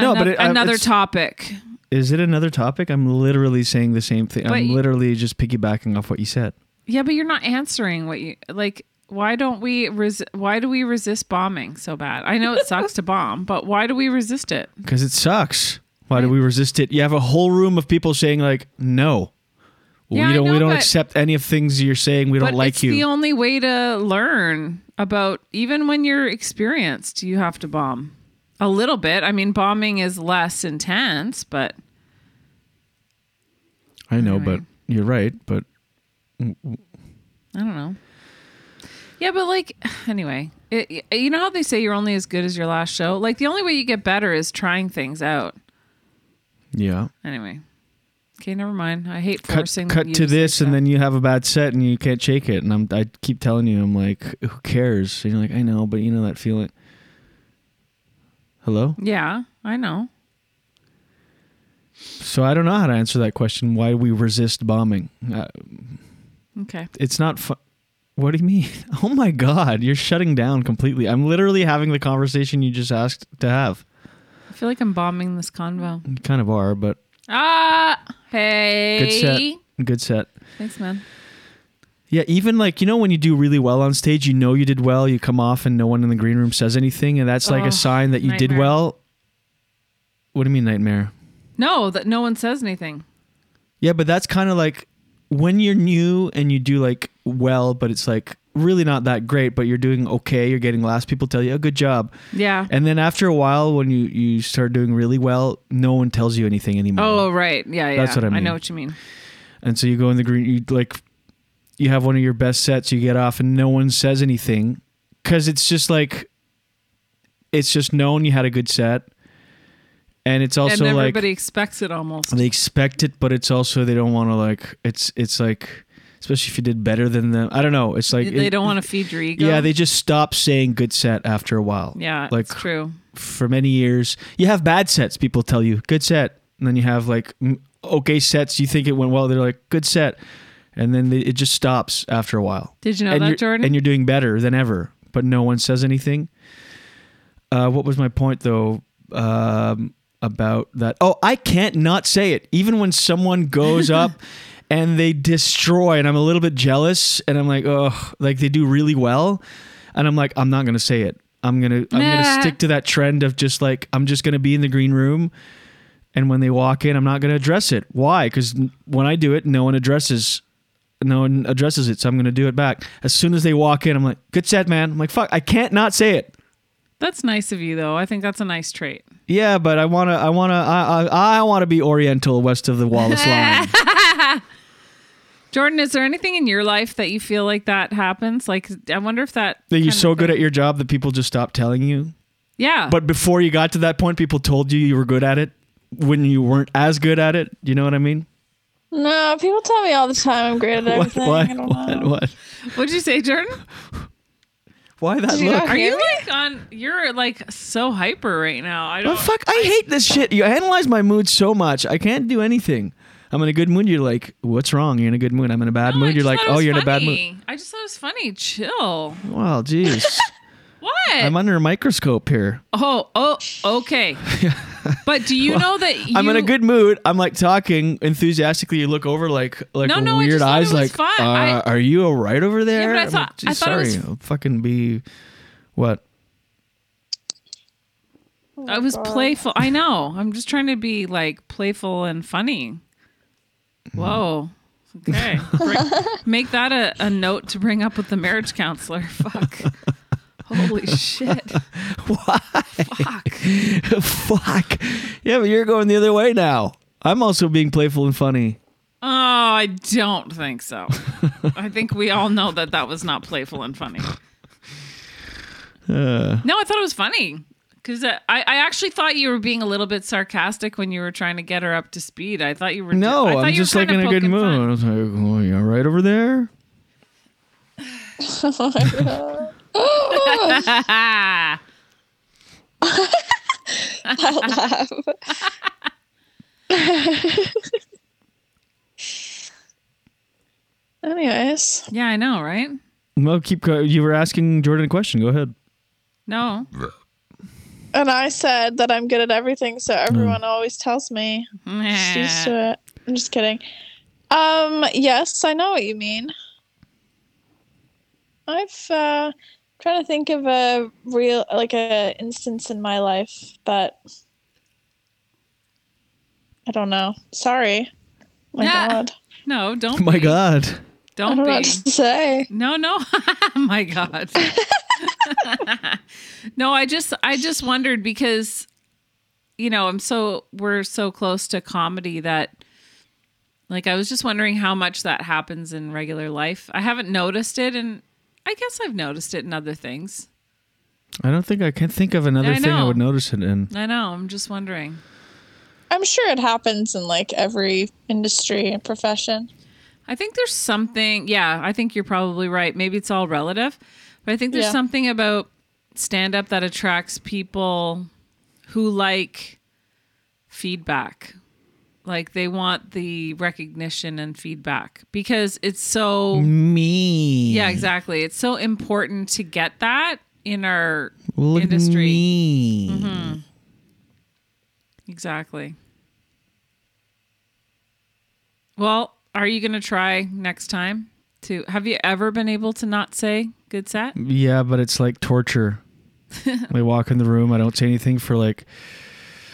No, but it- uh, another it's- topic. is it another topic? I'm literally saying the same thing. But I'm literally just piggybacking off what you said. Yeah, but you're not answering what you like. Why don't we res- Why do we resist bombing so bad? I know it [LAUGHS] sucks to bomb, but why do we resist it? Because it sucks. Why do we resist it? You have a whole room of people saying like, "No, Yeah, we don't. know, we don't but- accept any of things you're saying. We don't like it's you." the only way to learn about. Even when you're experienced, you have to bomb a little bit. I mean, bombing is less intense, but I know, Anyway. but you're right. But I don't know. Yeah, but like [SIGHS] anyway, it, you know how they say you're only as good as your last show. Like the only way you get better is trying things out. yeah, Anyway, okay, never mind. I hate cut forcing. cut you to this, and then you have a bad set, and you can't shake it. And I'm I keep telling you, I'm like, who cares? And you're like, I know, but you know that feeling. Hello. Yeah, I know. So I don't know how to answer that question. Why do we resist bombing? Uh, Okay. it's not fun. What do you mean? [LAUGHS] Oh my god, you're shutting down completely. I'm literally having the conversation you just asked to have. I feel like I'm bombing this convo. You kind of are, but Ah, hey. good set. Good set. Thanks, man. Yeah, even like you know when you do really well on stage, you know you did well. You come off and no one in the green room says anything, and that's like Oh, a sign that you did well. What do you mean nightmare? No, that no one says anything. Yeah, but that's kind of like when you're new and you do like well, but it's like really not that great, but you're doing okay. You're getting laughs. People tell you, "Oh, good job." Yeah. And then after a while, when you you start doing really well, no one tells you anything anymore. Oh, right. Yeah, yeah. That's what I mean. I know what you mean. And so you go in the green, you like, you have one of your best sets, you get off, and no one says anything because it's just like, it's just known you had a good set, and it's also and like everybody expects it almost. they expect it, but it's also they don't want to like it's it's like especially if you did better than them. I don't know. It's like they it- don't want to feed your ego. Yeah, they just stop saying good set after a while. Yeah, like true. for many years. You have bad sets. People tell you good set, and then you have like okay sets. You think it went well. They're like good set, and then they, it just stops after a while. Did you know and that, Jordan? And you're doing better than ever, but no one says anything. Uh, what was my point though? Um, about that. Oh, I can't not say it. Even when someone goes [LAUGHS] up and they destroy, and I'm a little bit jealous, and I'm like, oh, like they do really well, and I'm like, I'm not gonna say it. I'm gonna I'm gonna stick to that trend of just like I'm just gonna be in the green room, and when they walk in, I'm not gonna address it. Why? Because when I do it, no one addresses. No one addresses it, so I'm gonna do it back. As soon as they walk in, I'm like, "Good set, man." I'm like, "Fuck, I can't not say it." That's nice of you, though. I think that's a nice trait. Yeah, but I wanna, I wanna, I, I, I wanna be Oriental west of the Wallace [LAUGHS] line. Jordan, is there anything in your life that you feel like that happens? Like, I wonder if that. that you're so good at your job that people just stop telling you. Yeah. But before you got to that point, people told you you were good at it when you weren't as good at it. You know what I mean? No, people tell me all the time I'm great at [LAUGHS] What? everything. What? I don't What? know. What? What'd you say, Jordan? Why that you look? Are you me? like on? You're like so hyper right now. I Oh, don't. fuck! I hate this shit. You analyze my mood so much. I can't do anything. I'm in a good mood. You're like, what's wrong? You're in a good mood. I'm in a bad No, mood. You're like, oh, you're in a bad mood. I just thought it was funny. Chill. Well, jeez. [LAUGHS] What? I'm under a microscope here. oh, oh, okay. [LAUGHS] but do you know that you? I'm in a good mood. I'm like talking enthusiastically. You look over like like No, no, weird eyes. like, uh, I- are you all right over there? but I thought- like, "Geez, I thought it was- sorry. I'll fucking be what? I was playful. I know. I'm just trying to be like playful and funny. Whoa. Okay. Bring- [LAUGHS] make that a, a note to bring up with the marriage counselor. [LAUGHS] Fuck. Holy shit. [LAUGHS] Why? Fuck. Fuck. Yeah, but you're going the other way now. I'm also being playful and funny. Oh, I don't think so. I think we all know that that was not playful and funny. Uh, No, I thought it was funny. Because uh, I, I actually thought you were being a little bit sarcastic when you were trying to get her up to speed. I thought you were. no, I I'm you were just like in a good mood. fun. I was like, oh, you all right over there? [LAUGHS] Anyways, yeah, I know, right? Well, keep. go- You were asking Jordan a question. Go ahead. No. And I said that I'm good at everything, so everyone always tells me. Just used to it. I'm just kidding. Um, yes, I know what you mean. I've uh trying to think of a real like a instance in my life, but I don't know. Sorry. My Yeah. God. No, don't. Oh my be. God. I Don't don't know what to say. No, no. [LAUGHS] my God. [LAUGHS] [LAUGHS] no, I just I just wondered because you know, I'm so we're so close to comedy that like I was just wondering how much that happens in regular life. I haven't noticed it and I guess I've noticed it in other things. I don't think I can think of another I thing I would notice it in. I know, I'm just wondering. I'm sure it happens in like every industry and profession. I think there's something, yeah, I think you're probably right. Maybe it's all relative, but I think there's Yeah. something about stand up that attracts people who like feedback. Like they want the recognition and feedback because it's so, Me. yeah, exactly. It's so important to get that in our look industry. me. Mm-hmm. Exactly. Well, are you going to try next time to have you ever been able to not say good set? Yeah, but it's like torture. [LAUGHS] we walk in the room. I don't say anything for like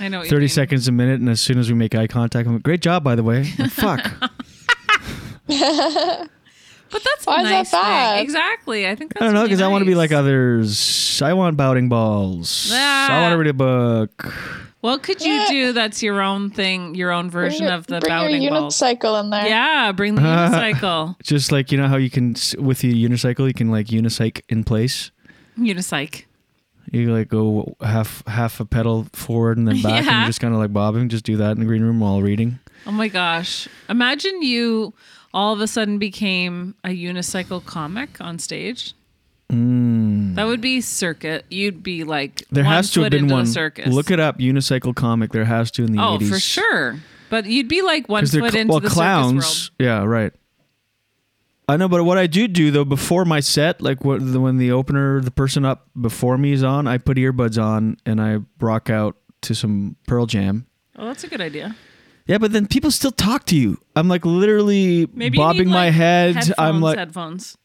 I know 30 seconds a minute, and as soon as we make eye contact, I'm like, great job, by the way. Like, Fuck. [LAUGHS] [LAUGHS] But that's Why a is that nice thing. Exactly. I think that's I don't know really because I want to be like others. I want Baoding balls. I Ah. want to read a book. What could you Yeah. do [LAUGHS] that's your own thing, your own version your- of the bring Baoding your balls? unicycle in there. Yeah, bring the [LAUGHS] unicycle. Just like you know how you can with the unicycle, you can like unicycle in place. Unicycle. You like go half half a pedal forward and then back, and you're just kind of like bobbing. Just do that in the green room while reading. Oh my gosh. Imagine you all of a sudden became a unicycle comic on stage. That would be circuit. You'd be like Mm. There one has to have been one. circus. Look it up, unicycle comic. There has to in the Oh, 80s. for sure. But you'd be like one foot cl- into well the clowns. circus Yeah, right. I know, but what I do do though before my set, like what, the, when the opener, the person up before me is on, I put earbuds on and I rock out to some Pearl Jam. Oh, that's a good idea. Yeah, but then people still talk to you. I'm like literally Maybe bobbing need, my like, head. I'm like, headphones.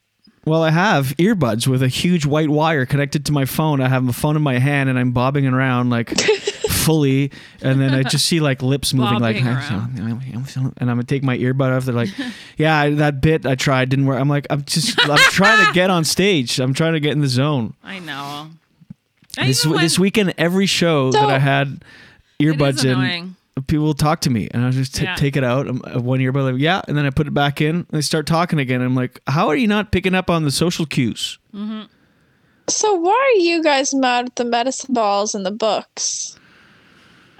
Well, I have earbuds with a huge white wire connected to my phone. I have a phone in my hand and I'm bobbing around like [LAUGHS] fully, and then I just see like lips moving like, Bobbing [LAUGHS] and I'm gonna take my earbud off. They're like, [LAUGHS] yeah, that bit I tried didn't work. I'm like, I'm just, I'm trying to get on stage. I'm trying to get in the zone. I know. This this weekend, every show So- that I had earbuds in. People will talk to me and I just t- Yeah. take it out. I'm, uh, one earbud, like, yeah, and then I put it back in. And they start talking again. I'm like, how are you not picking up on the social cues? So why are you guys mad at the medicine balls and the books?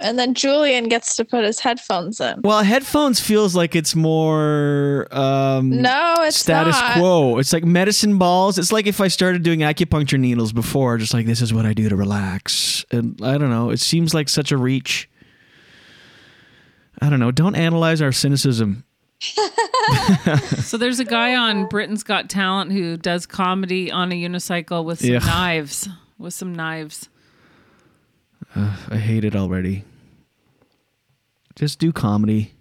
And then Julien gets to put his headphones in. Well, headphones feels like it's more um, No, it's status not. quo. It's like medicine balls. It's like if I started doing acupuncture needles before, just like this is what I do to relax. And I don't know. It seems like such a reach. I don't know. Don't analyze our cynicism. So there's a guy on Britain's Got Talent who does comedy on a unicycle with some Yeah. knives. With some knives. I hate it already. Just do comedy.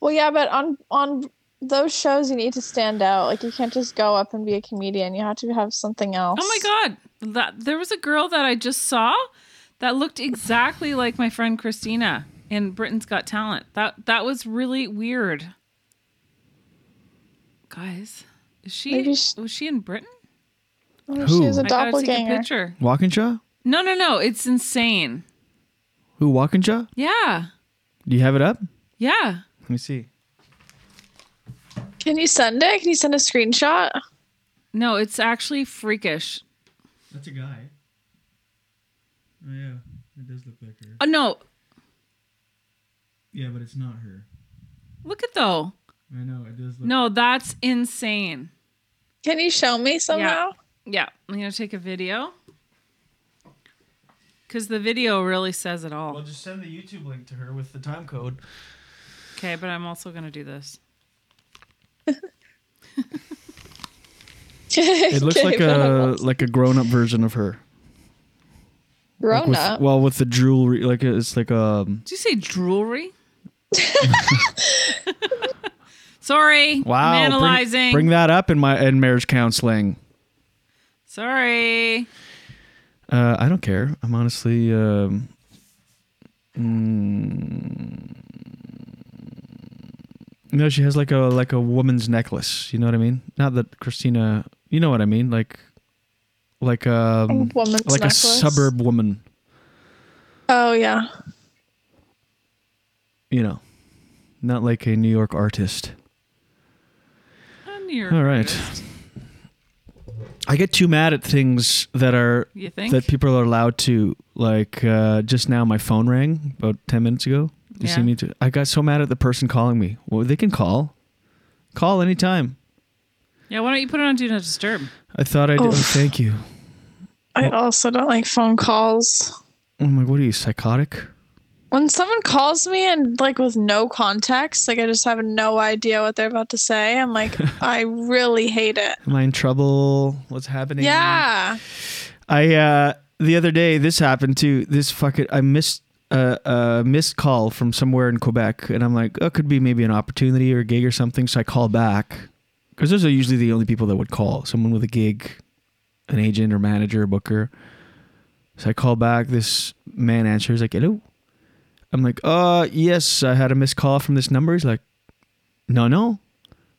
Well, yeah, but on on those shows you need to stand out. Like you can't just go up and be a comedian. You have to have something else. Oh my god. That there was a girl that I just saw that looked exactly like my friend Christina in Britain's Got Talent. That that was really weird. Guys, is she she- was she in Britain? Oh, Who? She was a I gotta take a doppelganger. picture. Walkinshaw? No, no, no. It's insane. Who, Walkinshaw? Yeah. Do you have it up? Yeah. Let me see. Can you send it? Can you send a screenshot? No, it's actually freakish. That's a guy. Oh, yeah. It does look like her. Oh no. Yeah, but it's not her. Look at though. I know. It does No, that's insane. Can you show me somehow? Yeah, I'm gonna take a video because the video really says it all. Well, just send the YouTube link to her with the time code. Okay, but I'm also gonna do this. [LAUGHS] It looks Okay, like a like a grown up version of her. Like with- up. Well, with the jewelry, like it's like um. Did you say jewelry? [LAUGHS] Sorry. Wow. I'm bring- analyzing. Bring, that up in my in marriage counseling. Sorry. Uh, I don't care. I'm honestly. Um, mm, no, she has like a like a woman's necklace. You know what I mean? Not that Christina. You know what I mean? Like, like um, woman's like necklace. a suburb woman. Oh yeah. You know, not like a New York artist. I'm your All right. artist. I get too mad at things that are You think? that people are allowed to. Like uh, just now, my phone rang about ten minutes ago. You see me? Too? I got so mad at the person calling me. Well, they can call, call anytime. yeah. Why don't you put it on Do Not Disturb? I thought I did. Oh, Oof. thank you. I also don't like phone calls. I'm like, what are you psychotic? When someone calls me and like with no context, like I just have no idea what they're about to say, I'm like, [LAUGHS] I really hate it. Am I in trouble? What's happening? Yeah. I uh the other day this happened too. This fucking I missed a, a missed call from somewhere in Quebec, and I'm like, oh, it could be maybe an opportunity or a gig or something. So I call back because those are usually the only people that would call. Someone with a gig, an agent or manager or booker. So I call back. This man answers like, hello. I'm like, uh, yes, I had a missed call from this number. He's like, no, no.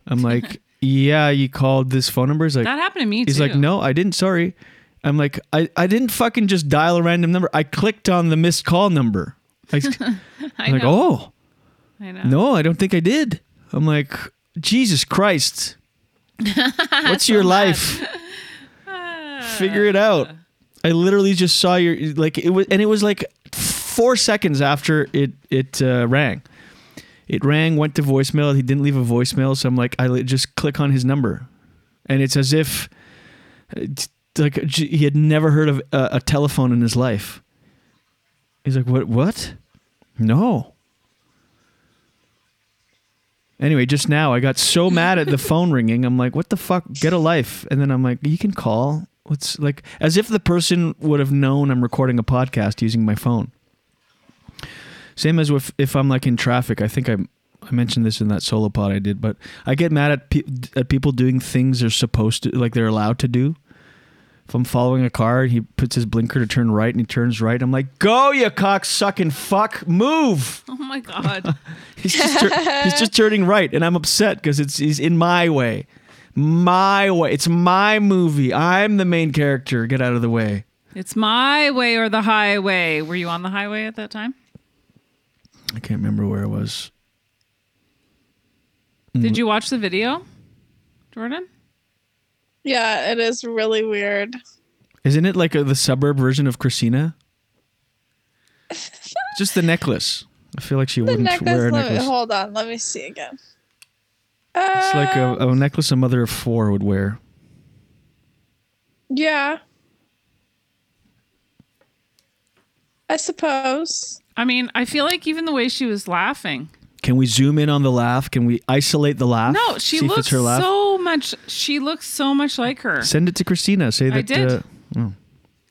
I'm [LAUGHS] like, yeah, you called this phone number. He's like, That happened to me too. He's too. like, no, I didn't. Sorry. I'm like, I, I didn't fucking just dial a random number. I clicked on the missed call number. I, am [LAUGHS] like, oh, I know. no, I don't think I did. I'm like, Jesus Christ. [LAUGHS] What's your life? Figure it out. I literally just saw your like it was, and it was like four seconds after it it uh, rang. It rang, went to voicemail. He didn't leave a voicemail, so I'm like, I just click on his number, and it's as if it's like he had never heard of a, a telephone in his life. He's like, what? What? No. Anyway, just now I got so mad at the phone [LAUGHS] ringing. I'm like, what the fuck? Get a life. And then I'm like, you can call. What's like as if the person would have known I'm recording a podcast using my phone. Same as if if I'm like in traffic. I think I I mentioned this in that solo pod I did, but I get mad at pe- at people doing things they're supposed to like they're allowed to do. If I'm following a car and he puts his blinker to turn right and he turns right, I'm like, "Go, you cock sucking fuck, move!" [LAUGHS] Oh my god. [LAUGHS] He's just tur- he's just turning right, and I'm upset because it's he's in my way, my way. It's my movie. I'm the main character. Get out of the way. it's my way or the highway. Were you on the highway at that time? I can't remember where I was. Did you watch the video, Jordan? Yeah, it is really weird. Isn't it like a, the suburb version of Christina? [LAUGHS] just the necklace. I feel like she The wouldn't necklace, wear a let me, hold on, let me see again. It's like a, Um, a necklace a mother of four would wear. Yeah. I suppose. I mean, I feel like even the way she was laughing. Can we zoom in on the laugh? Can we isolate the laugh? No, she See looks her laugh. so much. She looks so much like her. Send it to Christina. Say that. I did. Uh, oh.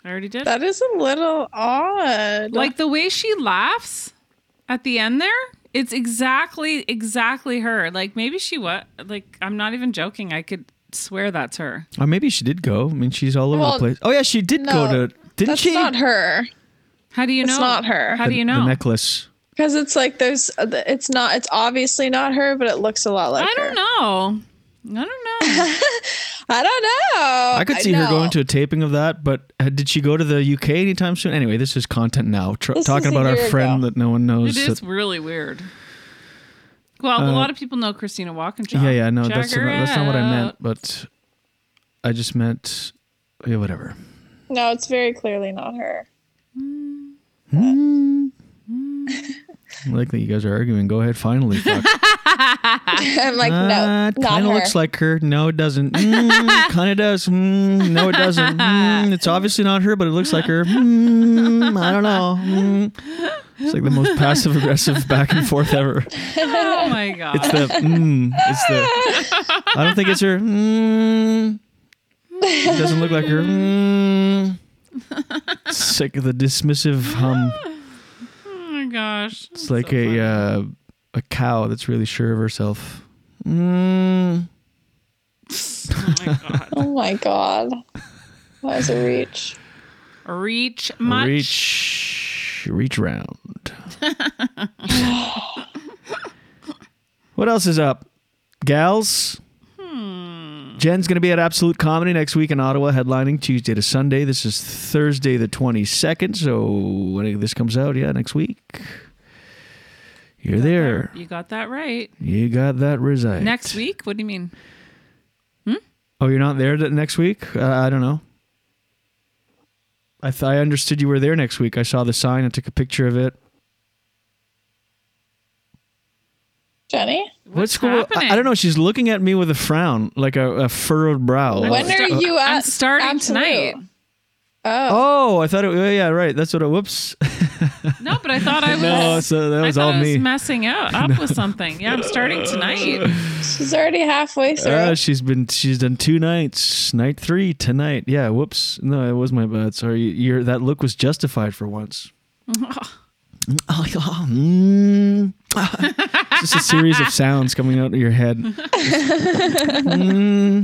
I already did. That is a little odd. like the way she laughs at the end there, it's exactly exactly her. Like maybe she what? Like I'm not even joking. I could swear that's her. Or maybe she did go. I mean, she's all over Well, the place. Oh yeah, she did go no, to. Didn't that's she? not her. How do you know? It's not her. How do you The know? necklace. Because it's like there's, uh, it's not, it's obviously not her, but it looks a lot like I her. don't know. I don't know. [LAUGHS] I don't know. I could see her know. going to a taping of that, but uh, did she go to the UK anytime soon? Anyway, this is content now. Tr- talking about our friend ago. that no one knows. it is that- really weird. Well, a uh, lot of people know Christina Walkinshaw. yeah, yeah, no, Check that's not, that's not what I meant. But I just meant, yeah, whatever. No, it's very clearly not her. Hmm. Hmm. I like that you guys are arguing. Go ahead, finally. Fuck. [LAUGHS] I'm like, no, it not kind her. of looks like her. No, it doesn't. Mm, [LAUGHS] kind of does. Mm, no, it doesn't. Mm, it's obviously not her, but it looks like her. Mm, I don't know. Mm. It's like the most [LAUGHS] passive aggressive back and forth ever. Oh my god. It's the. Mm, it's the. I don't think it's her. Mm, it doesn't look like her. Mm. It's like the dismissive hum. My gosh. It's like a uh, a cow that's really sure of herself. Mm. Oh my god. Oh my god. That was a reach. Reach much. Reach, reach round. [LAUGHS] what else is up, gals? Jen's going to be at Absolute Comedy next week in Ottawa, headlining Tuesday to Sunday. This is Thursday the twenty second. So when this comes out, yeah, next week. You're there. You got that right. You got that reside. Next week? What do you mean? Oh, you're not there next week? Uh, I don't know. I th- I understood you were there next week. I saw the sign. I took a picture of it. Jenny? What's going- happening? I, I don't know. She's looking at me with a frown, like a, a furrowed brow. When sta- are you at I'm starting Absolute? tonight. Oh. Oh, I thought it. oh, Yeah, right. That's what. it Whoops. No, but I thought [LAUGHS] I was. no, so that was thought all I was me. messing up, [LAUGHS] up with something. Yeah, I'm starting tonight. She's already halfway through. Uh, she's been. She's done two nights. Night three tonight. Yeah. Whoops. No, it was my bad. Sorry. Your that look was justified for once. [LAUGHS] Yeah. It's just a series of sounds coming out of your head. Mm.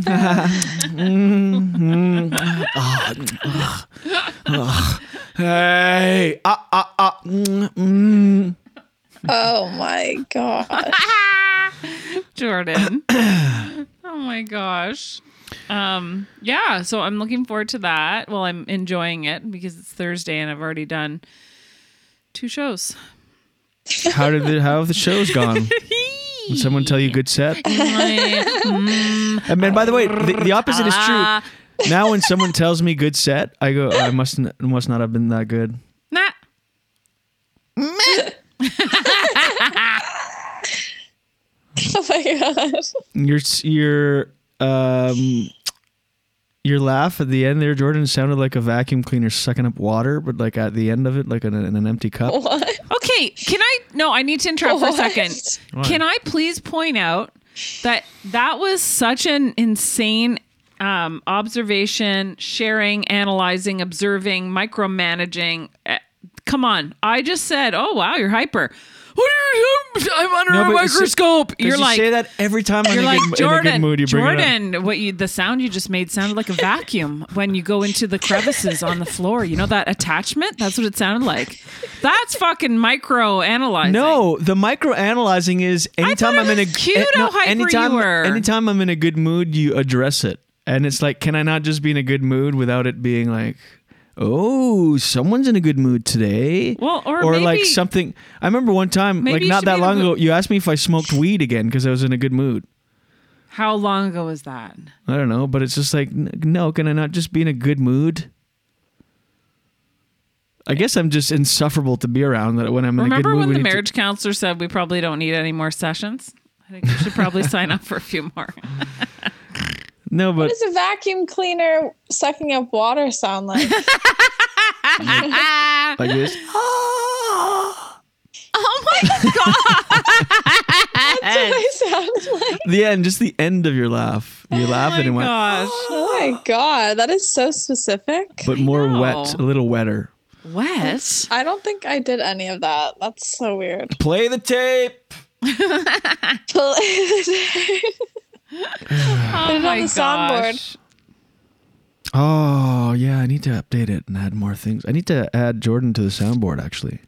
Mm. Mm. Ah, ah, ah. Hey, ah, ah, ah. Mm, oh my god. Jordan. [COUGHS] oh my gosh. Um, yeah, so I'm looking forward to that. Well, I'm enjoying it because it's Thursday and I've already done two shows. How did the, how have the shows gone? Did [LAUGHS] someone tell you good set? [LAUGHS] Mm, And man, by the way, the, the opposite is true. now when someone tells me good set, I go, I must n- must not have been that good. Nah. [LAUGHS] Oh my god. Your s- your um your laugh at the end there, Jordan, sounded like a vacuum cleaner sucking up water, but like at the end of it, like in, a, in an empty cup. What? Okay, can I? No, I need to interrupt for a second. Why? Can I please point out that that was such an insane um, observation, sharing, analyzing, observing, micromanaging. Uh, come on, I just said, "Oh wow, you're hyper." What are you? I'm under No, a but it's- microscope. You're like, you like, say that every time I'm you're in, like a good, Jordan. in a good mood. You bring it. Jordan, what you the sound you just made sounded like a vacuum [LAUGHS] when you go into the crevices on the floor. You know that attachment? That's what it sounded like. That's fucking micro analyzing. No, the micro analyzing is anytime thought I'm it in a was cute eh, how hyper you anytime were. anytime I'm in a good mood, you address it, and it's like, can I not just be in a good mood without it being like, oh, someone's in a good mood today? Well, or like maybe- something. I remember one time, like not that a long ago, you asked me if I smoked weed again because I was in a good mood. How long ago was that? I don't know, but it's just like, no, can I not just be in a good mood? I guess I'm just insufferable to be around. That when I'm in a Remember good mood, when the need to- marriage counselor said we probably don't need any more sessions? I think we should probably [LAUGHS] sign up for a few more. [LAUGHS] no, but What does a vacuum cleaner sucking up water sound like? [LAUGHS] like this. [GASPS] Oh my god! [LAUGHS] That's what I sound like. The end, just the end of your laugh. You oh laughed and it oh my went, gosh! [GASPS] Oh my god, that is so specific. but more know. wet, a little wetter. Wet? I don't think I did any of that. That's so weird. Play the tape. [LAUGHS] Play the tape. Oh it on my the soundboard. Oh yeah, I need to update it and add more things. I need to add Jordan to the soundboard actually.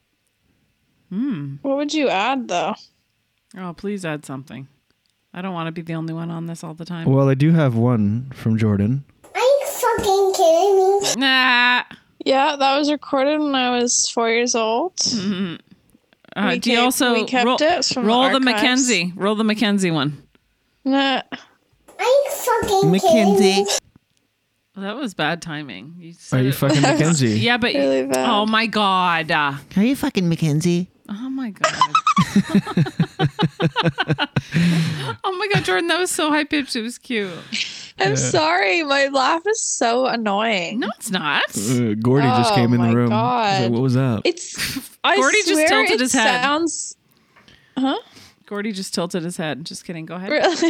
Hmm. What would you add though? Oh, please add something. I don't want to be the only one on this all the time. Well, I do have one from Jordan. Are you fucking kidding me? Nah. Yeah, that was recorded when I was four years old. Uh, We do you also we kept roll, it from the roll the archives. Mackenzie? Roll the Mackenzie one. Nah. Are you fucking kidding me? Well, that was bad timing. You said Are you it- fucking [LAUGHS] Mackenzie? Yeah, but Really bad. oh my god. Uh, Are you fucking Mackenzie? Oh my god. [LAUGHS] oh my god, Jordan, that was so high pitched. It was cute. I'm sorry, my laugh is so annoying. No, it's not. Uh, Gordy just Oh came in the my room. He's like, God. what was that? It's [LAUGHS] I Gordy just swear tilted it his head. Sounds Gordy just tilted his head. Just kidding. Go ahead. Really? [LAUGHS]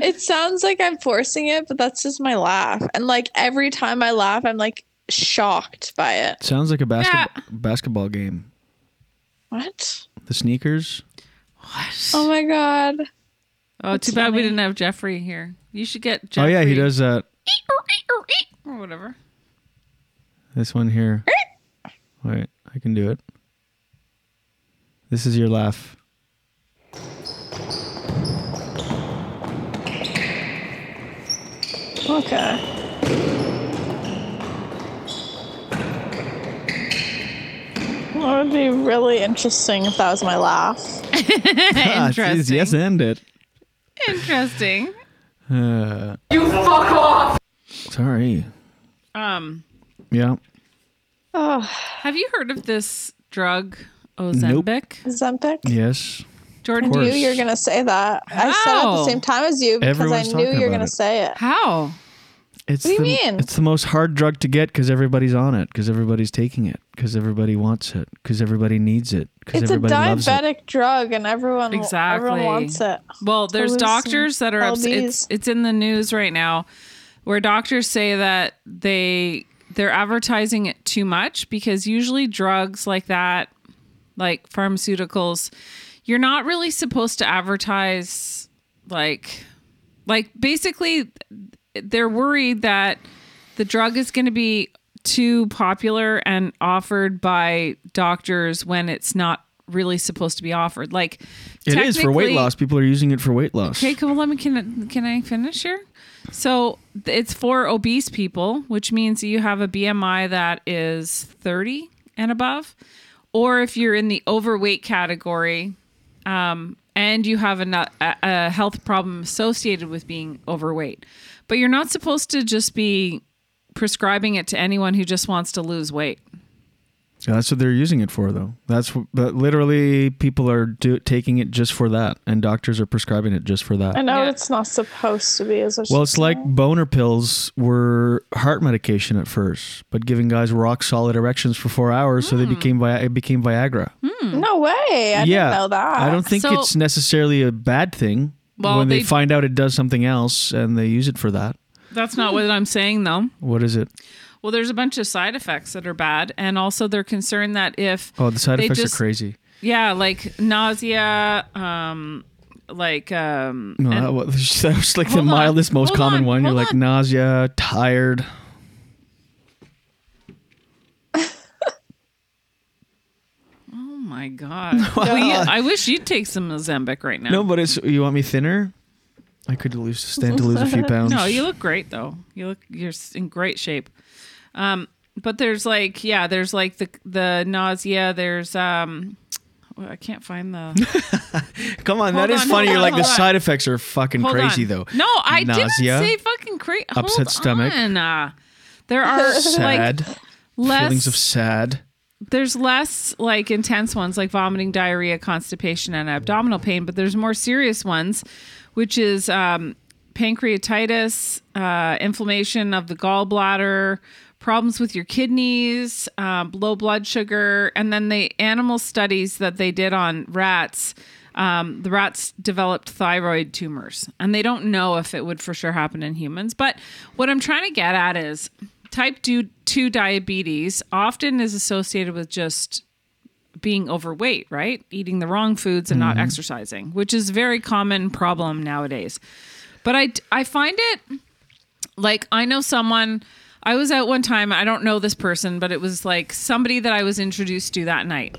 it sounds like I'm forcing it, but that's just my laugh. And like every time I laugh, I'm like shocked by it. Sounds like a basketball basketball game. What? The sneakers. What? Oh my god. Oh, That's too bad we didn't have Jeffrey here. You should get Oh yeah, he does that. Or whatever. This one here. Eh. Wait, I can do it. This is your laugh. Okay. That would be really interesting if that was my laugh. Ah, geez, Interesting. yes, end it. Interesting. Uh, you fuck off. Sorry. Um, Yeah. Oh, have you heard of this drug Ozempic? Zempic? Yes. Jordan, I knew you were gonna say that. I said it at the same time as you because Everyone's I knew you were gonna say it. how? It's What do you the, mean? It's the most hard drug to get because everybody's on it, because everybody's taking it, because everybody wants it, because everybody needs it, because It's a everybody loves it. diabetic drug, and everyone Exactly. everyone wants it. Well, there's doctors that are ups- LBs. it's it's in the news right now where doctors say that they they're advertising it too much because usually drugs like that like pharmaceuticals you're not really supposed to advertise like like basically they're worried that the drug is going to be too popular and offered by doctors when it's not really supposed to be offered like It is for weight loss. People are using it for weight loss. Okay, come on, let me can can I finish here? So it's for obese people, which means you have a BMI that is 30 and above, or if you're in the overweight category, um, and you have a, a, a health problem associated with being overweight. But you're not supposed to just be prescribing it to anyone who just wants to lose weight. Yeah, that's what they're using it for, though. That's wh- but literally people are do, taking it just for that, and doctors are prescribing it just for that. I know Yeah. it's not supposed to be. Is Well, it's like boner pills were heart medication at first, but giving guys rock solid erections for four hours, so they hmm. became it became Viagra. Hmm. no way. I yeah, didn't know that. I don't think So- it's necessarily a bad thing Well, when they, they- find out it does something else and they use it for that. That's not what I'm saying, though. What is it? Well, there's a bunch of side effects that are bad, and also they're concerned that if Oh, the side effects just- are crazy. yeah, like nausea, um, like um, No, and- that was, [LAUGHS] that was like the on, mildest, most common on, one. You're hold like nausea, tired. [LAUGHS] oh my god, [LAUGHS] you- I wish you'd take some Ozempic right now. No, but it's you want me thinner? I could lose stand to lose a few pounds. No, you look great though. You look you're in great shape. Um, but there's like yeah, there's like the the nausea. There's um, well, I can't find the. [LAUGHS] Come on, Hold that is on, funny. hold You're on, like the on. side effects are fucking Hold crazy on. though. No, I Nausea, didn't say fucking crazy. upset stomach, Uh, there are [LAUGHS] sad like less feelings of sad. there's less like intense ones like vomiting, diarrhea, constipation, and abdominal pain, but there's more serious ones, which is um, pancreatitis, uh, inflammation of the gallbladder, problems with your kidneys, um, low blood sugar, and then the animal studies that they did on rats. Um, the rats developed thyroid tumors, and they don't know if it would for sure happen in humans. But what I'm trying to get at is type 2, 2 diabetes often is associated with just being overweight, right? Eating the wrong foods and not exercising, which is a very common problem nowadays. But I, I find it like I know someone I was out one time, I don't know this person, but it was like somebody that I was introduced to that night.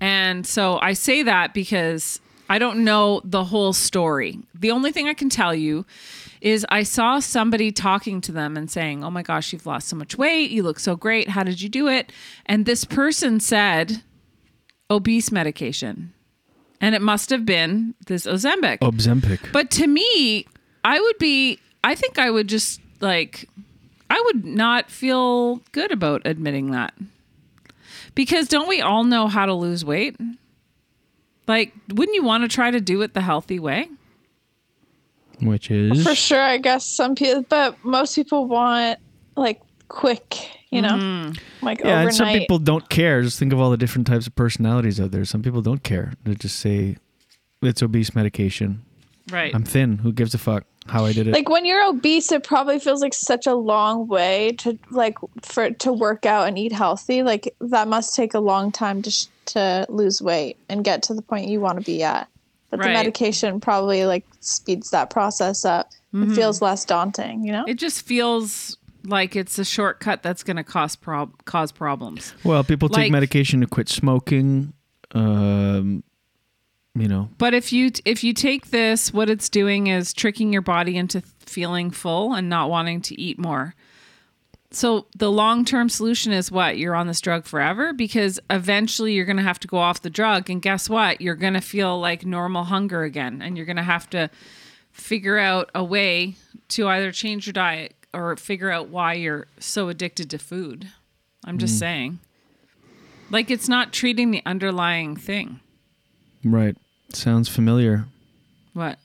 And so I say that because I don't know the whole story. The only thing I can tell you is I saw somebody talking to them and saying, "Oh my gosh, you've lost so much weight. You look so great. How did you do it?" And this person said, "Obese medication." And it must have been this Ozempic. Ozempic. But to me, I would be, I think I would just like, I would not feel good about admitting that. Because don't we all know how to lose weight? Like, wouldn't you want to try to do it the healthy way? Which is For sure, I guess some people, but most people want like quick, you know, Mm-hmm. like yeah, overnight. and some people don't care. Just think of all the different types of personalities out there. Some people don't care. They just say it's obese medication. Right. I'm thin. Who gives a fuck how I did it? like when you're obese, it probably feels like such a long way to like for to work out and eat healthy. Like that must take a long time to sh- to lose weight and get to the point you want to be at. But the medication probably like speeds that process up. It feels less daunting, you know. it just feels like it's a shortcut that's going to cause prob- cause problems. well, people take like- medication to quit smoking. Um, you know, But if you if you take this, what it's doing is tricking your body into feeling full and not wanting to eat more. So the long-term solution is what? You're on this drug forever because eventually you're going to have to go off the drug and guess what? You're going to feel like normal hunger again and you're going to have to figure out a way to either change your diet or figure out why you're so addicted to food. I'm just mm. saying. Like it's not treating the underlying thing. right? Sounds familiar. What?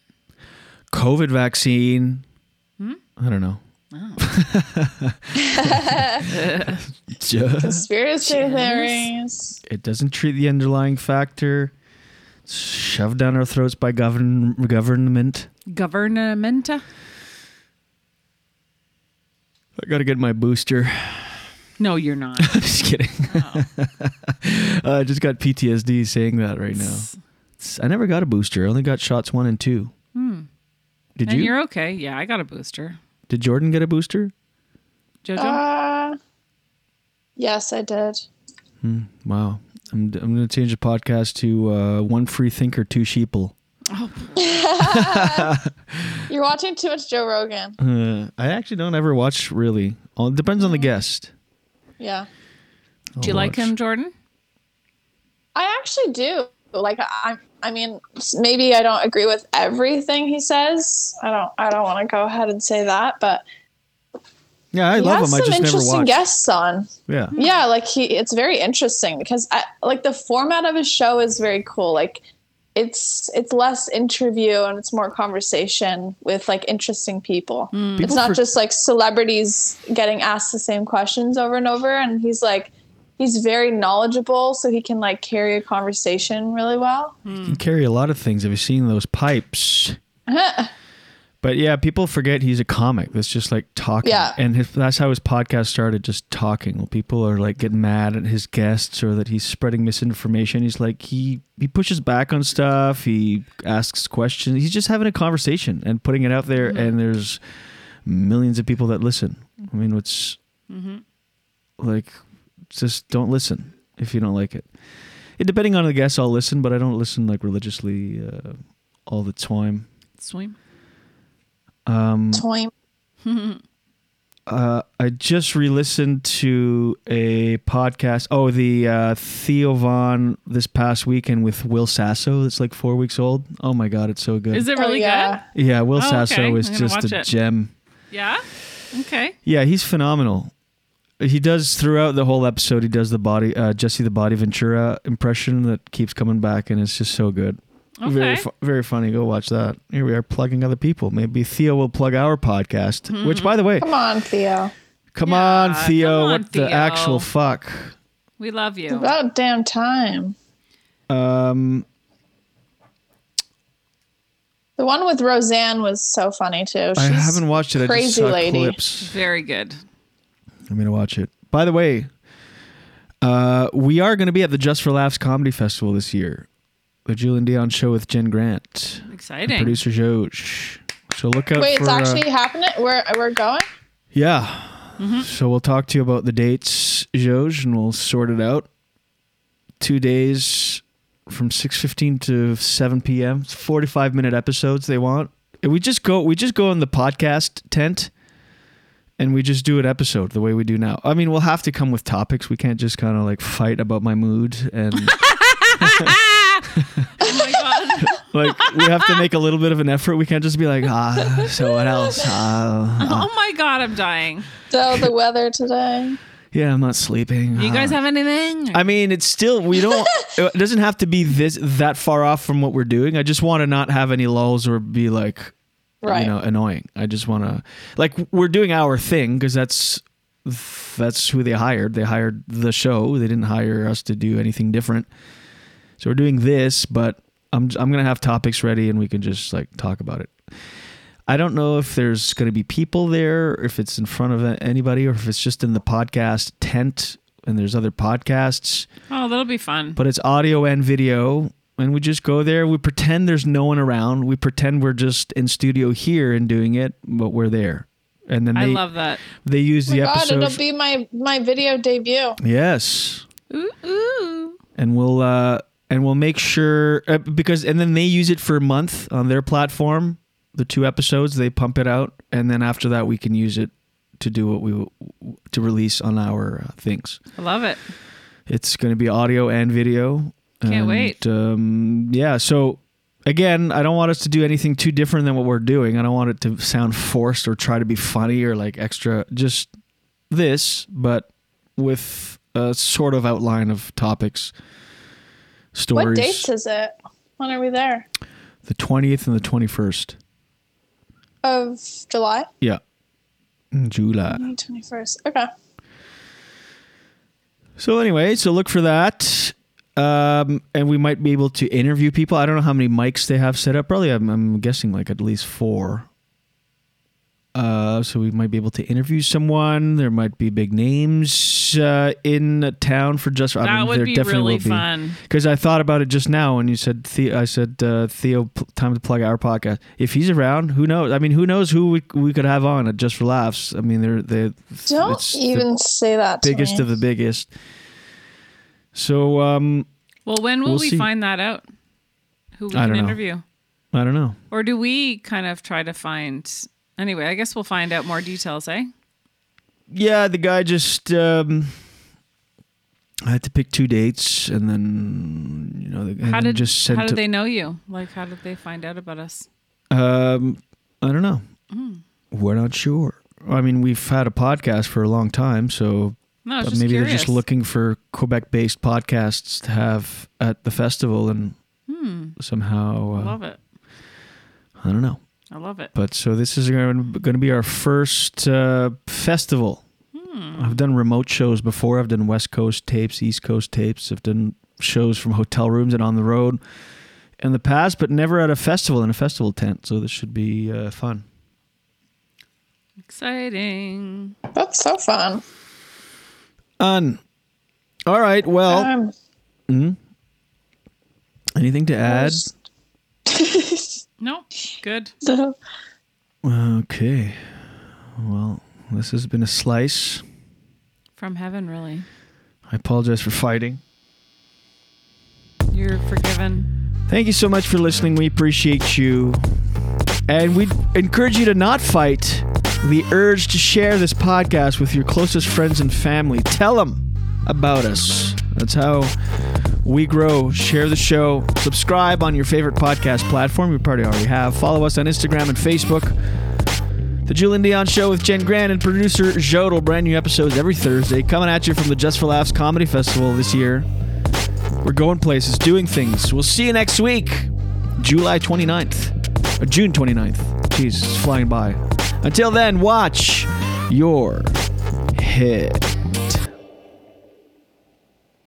COVID vaccine. Hmm? I don't know. Oh. [LAUGHS] Just- Conspiracy theories. it doesn't treat the underlying factor. It's shoved down our throats by govern government. Governmenta? I gotta get my booster. No, you're not. [LAUGHS] just kidding. uh, [LAUGHS] I just got PTSD saying that right now. It's- I never got a booster. I only got shots one and two. Did Hmm. and you? you're okay. Yeah, I got a booster. Did Jordan get a booster? Jojo? Uh, yes, I did. Wow. I'm, I'm going to change the podcast to uh, one free thinker, two sheeple. [LAUGHS] You're watching too much Joe Rogan. Uh, I actually don't ever watch really. All, it depends on the guest. Yeah. Do you I'll like him, Jordan? I actually do. Like I, I mean, maybe I don't agree with everything he says. I don't. I don't want to go ahead and say that, but Yeah, I he love has him. I some just never interesting watched. guests on. Yeah. Yeah, like he, it's very interesting because I like the format of his show is very cool. Like it's it's less interview and it's more conversation with like interesting people. Hmm. It's People not for- just like celebrities getting asked the same questions over and over. And he's like he's very knowledgeable, so he can like carry a conversation really well. Hmm. You can carry a lot of things. Have you seen those pipes? [LAUGHS] But yeah, people forget he's a comic that's just like talking. Yeah. And his, that's how his podcast started, just talking. Well, people are like getting mad at his guests or that he's spreading misinformation. He's like, he, he pushes back on stuff. He asks questions. He's just having a conversation and putting it out there. Mm-hmm. And there's millions of people that listen. I mean, what's mm-hmm. like, just don't listen if you don't like it. it. Depending on the guest, I'll listen, but I don't listen like religiously uh, all the time. Swim. Um, Toy. [LAUGHS] uh, I just re-listened to a podcast. Oh, the uh, Theo Von this past weekend with Will Sasso. It's like four weeks old. Oh my god, it's so good. Is it Oh, really good? yeah, Will Oh, Sasso okay. is just a it. gem. Yeah. Okay. Yeah, he's phenomenal. He does throughout the whole episode. He does the body uh, Jesse the Body Ventura impression that keeps coming back, and it's just so good. Very, Okay. fu- very funny. Go watch that. Here we are plugging other people. Maybe Theo will plug our podcast. Which, by the way, Come on, Theo. come Yeah, on, Theo. come on, what the actual fuck? We love you. About damn time. Um, The one with Roseanne was so funny too. I She's haven't watched it. I just crazy saw lady. clips. Very good. I'm gonna watch it. By the way, uh, we are gonna be at the Just for Laughs Comedy Festival this year. The Julien Dionne Show with Jen Grant, Exciting. producer Josh. So look out Wait, for. it's uh, actually happening. We're we're going. yeah. Mm-hmm. So we'll talk to you about the dates, Joj, and we'll sort it out. Two days from six fifteen to seven p.m. It's forty five minute episodes they want. We just go. We just go in the podcast tent, and we just do an episode the way we do now. I mean, we'll have to come with topics. We can't just kind of like fight about my mood and [LAUGHS] Oh my god. [LAUGHS] like we have to make a little bit of an effort. We can't just be like, ah, so what else? Uh, [LAUGHS] oh my god, I'm dying. So the weather today. yeah, I'm not sleeping. You guys Ah. have anything? I mean, it's still we don't. it doesn't have to be this that far off from what we're doing. I just want to not have any lulls or be like, Right. you know, annoying. I just want to like we're doing our thing because that's that's who they hired. They hired the show. They didn't hire us to do anything different. So we're doing this, but I'm I'm gonna have topics ready and we can just like talk about it. I don't know if there's going to be people there, if it's in front of anybody, or if it's just in the podcast tent and there's other podcasts oh, that'll be fun. but it's audio and video and we just go there we pretend there's no one around we pretend we're just in studio here and doing it but we're there and then I they love that. they use Oh my the God, episode it'll be my my video debut. yes Ooh, ooh. and we'll uh and we'll make sure uh, because and then they use it for a month on their platform the two episodes they pump it out and then after that we can use it to do what we to release on our uh, things I love it. It's going to be audio and video. Can't And, wait. Um, yeah. So again, I don't want us to do anything too different than what we're doing. I don't want it to sound forced or try to be funny or like extra. Just this, but with a sort of outline of topics, stories. What dates is it? When are we there? the twentieth and the twenty-first. Of July? Yeah. July. Twenty first. Okay. So anyway, so look for that. Um, and we might be able to interview people. I don't know how many mics they have set up. Probably, I'm, I'm guessing like at least four. Uh, so we might be able to interview someone. There might be big names uh, in town for just. I that mean, would there be definitely really will be. fun. Because I thought about it just now when you said the- I said uh, Theo, pl- time to plug our podcast. If he's around, who knows? I mean, who knows who we, we could have on at Just for Laughs? I mean, they're they Don't it's the even say that. To biggest me. of the biggest. So um, Well, when will We'll we see. find that out? Who we I can know. interview? I don't know. Or do we kind of try to find Anyway, I guess we'll find out more details, eh? Yeah, the guy just um, I had to pick two dates, and then you know, and How did just how to- did they know you? Like, how did they find out about us? Um, I don't know. Hmm. We're not sure. I mean, we've had a podcast for a long time, so No, but just maybe curious. they're just looking for Quebec-based podcasts to have at the festival, and somehow I uh, love it. I don't know. I love it. But so this is going to be our first uh, festival. Hmm. I've done remote shows before. I've done West Coast tapes, East Coast tapes. I've done shows from hotel rooms and on the road in the past, but never at a festival in a festival tent. So this should be uh, fun. Exciting. That's so fun. Un. All right. Well, Um, anything to add? [LAUGHS] No, good. so- Okay. Well, this has been a slice. From heaven, really. I apologize for fighting. You're forgiven. Thank you so much for listening. We appreciate you. And we encourage you to not fight the urge to share this podcast with your closest friends and family. Tell them about us. That's how we grow. Share the show. Subscribe on your favorite podcast platform. You probably already have. Follow us on Instagram and Facebook. The Julien Dionne Show with Jen Grant and producer Jodel. Brand new episodes every Thursday. Coming at you from the Just for Laughs Comedy Festival this year. We're going places, doing things. We'll see you next week, July 29th. Or uh, June 29th. Jeez, it's flying by. Until then, watch your head.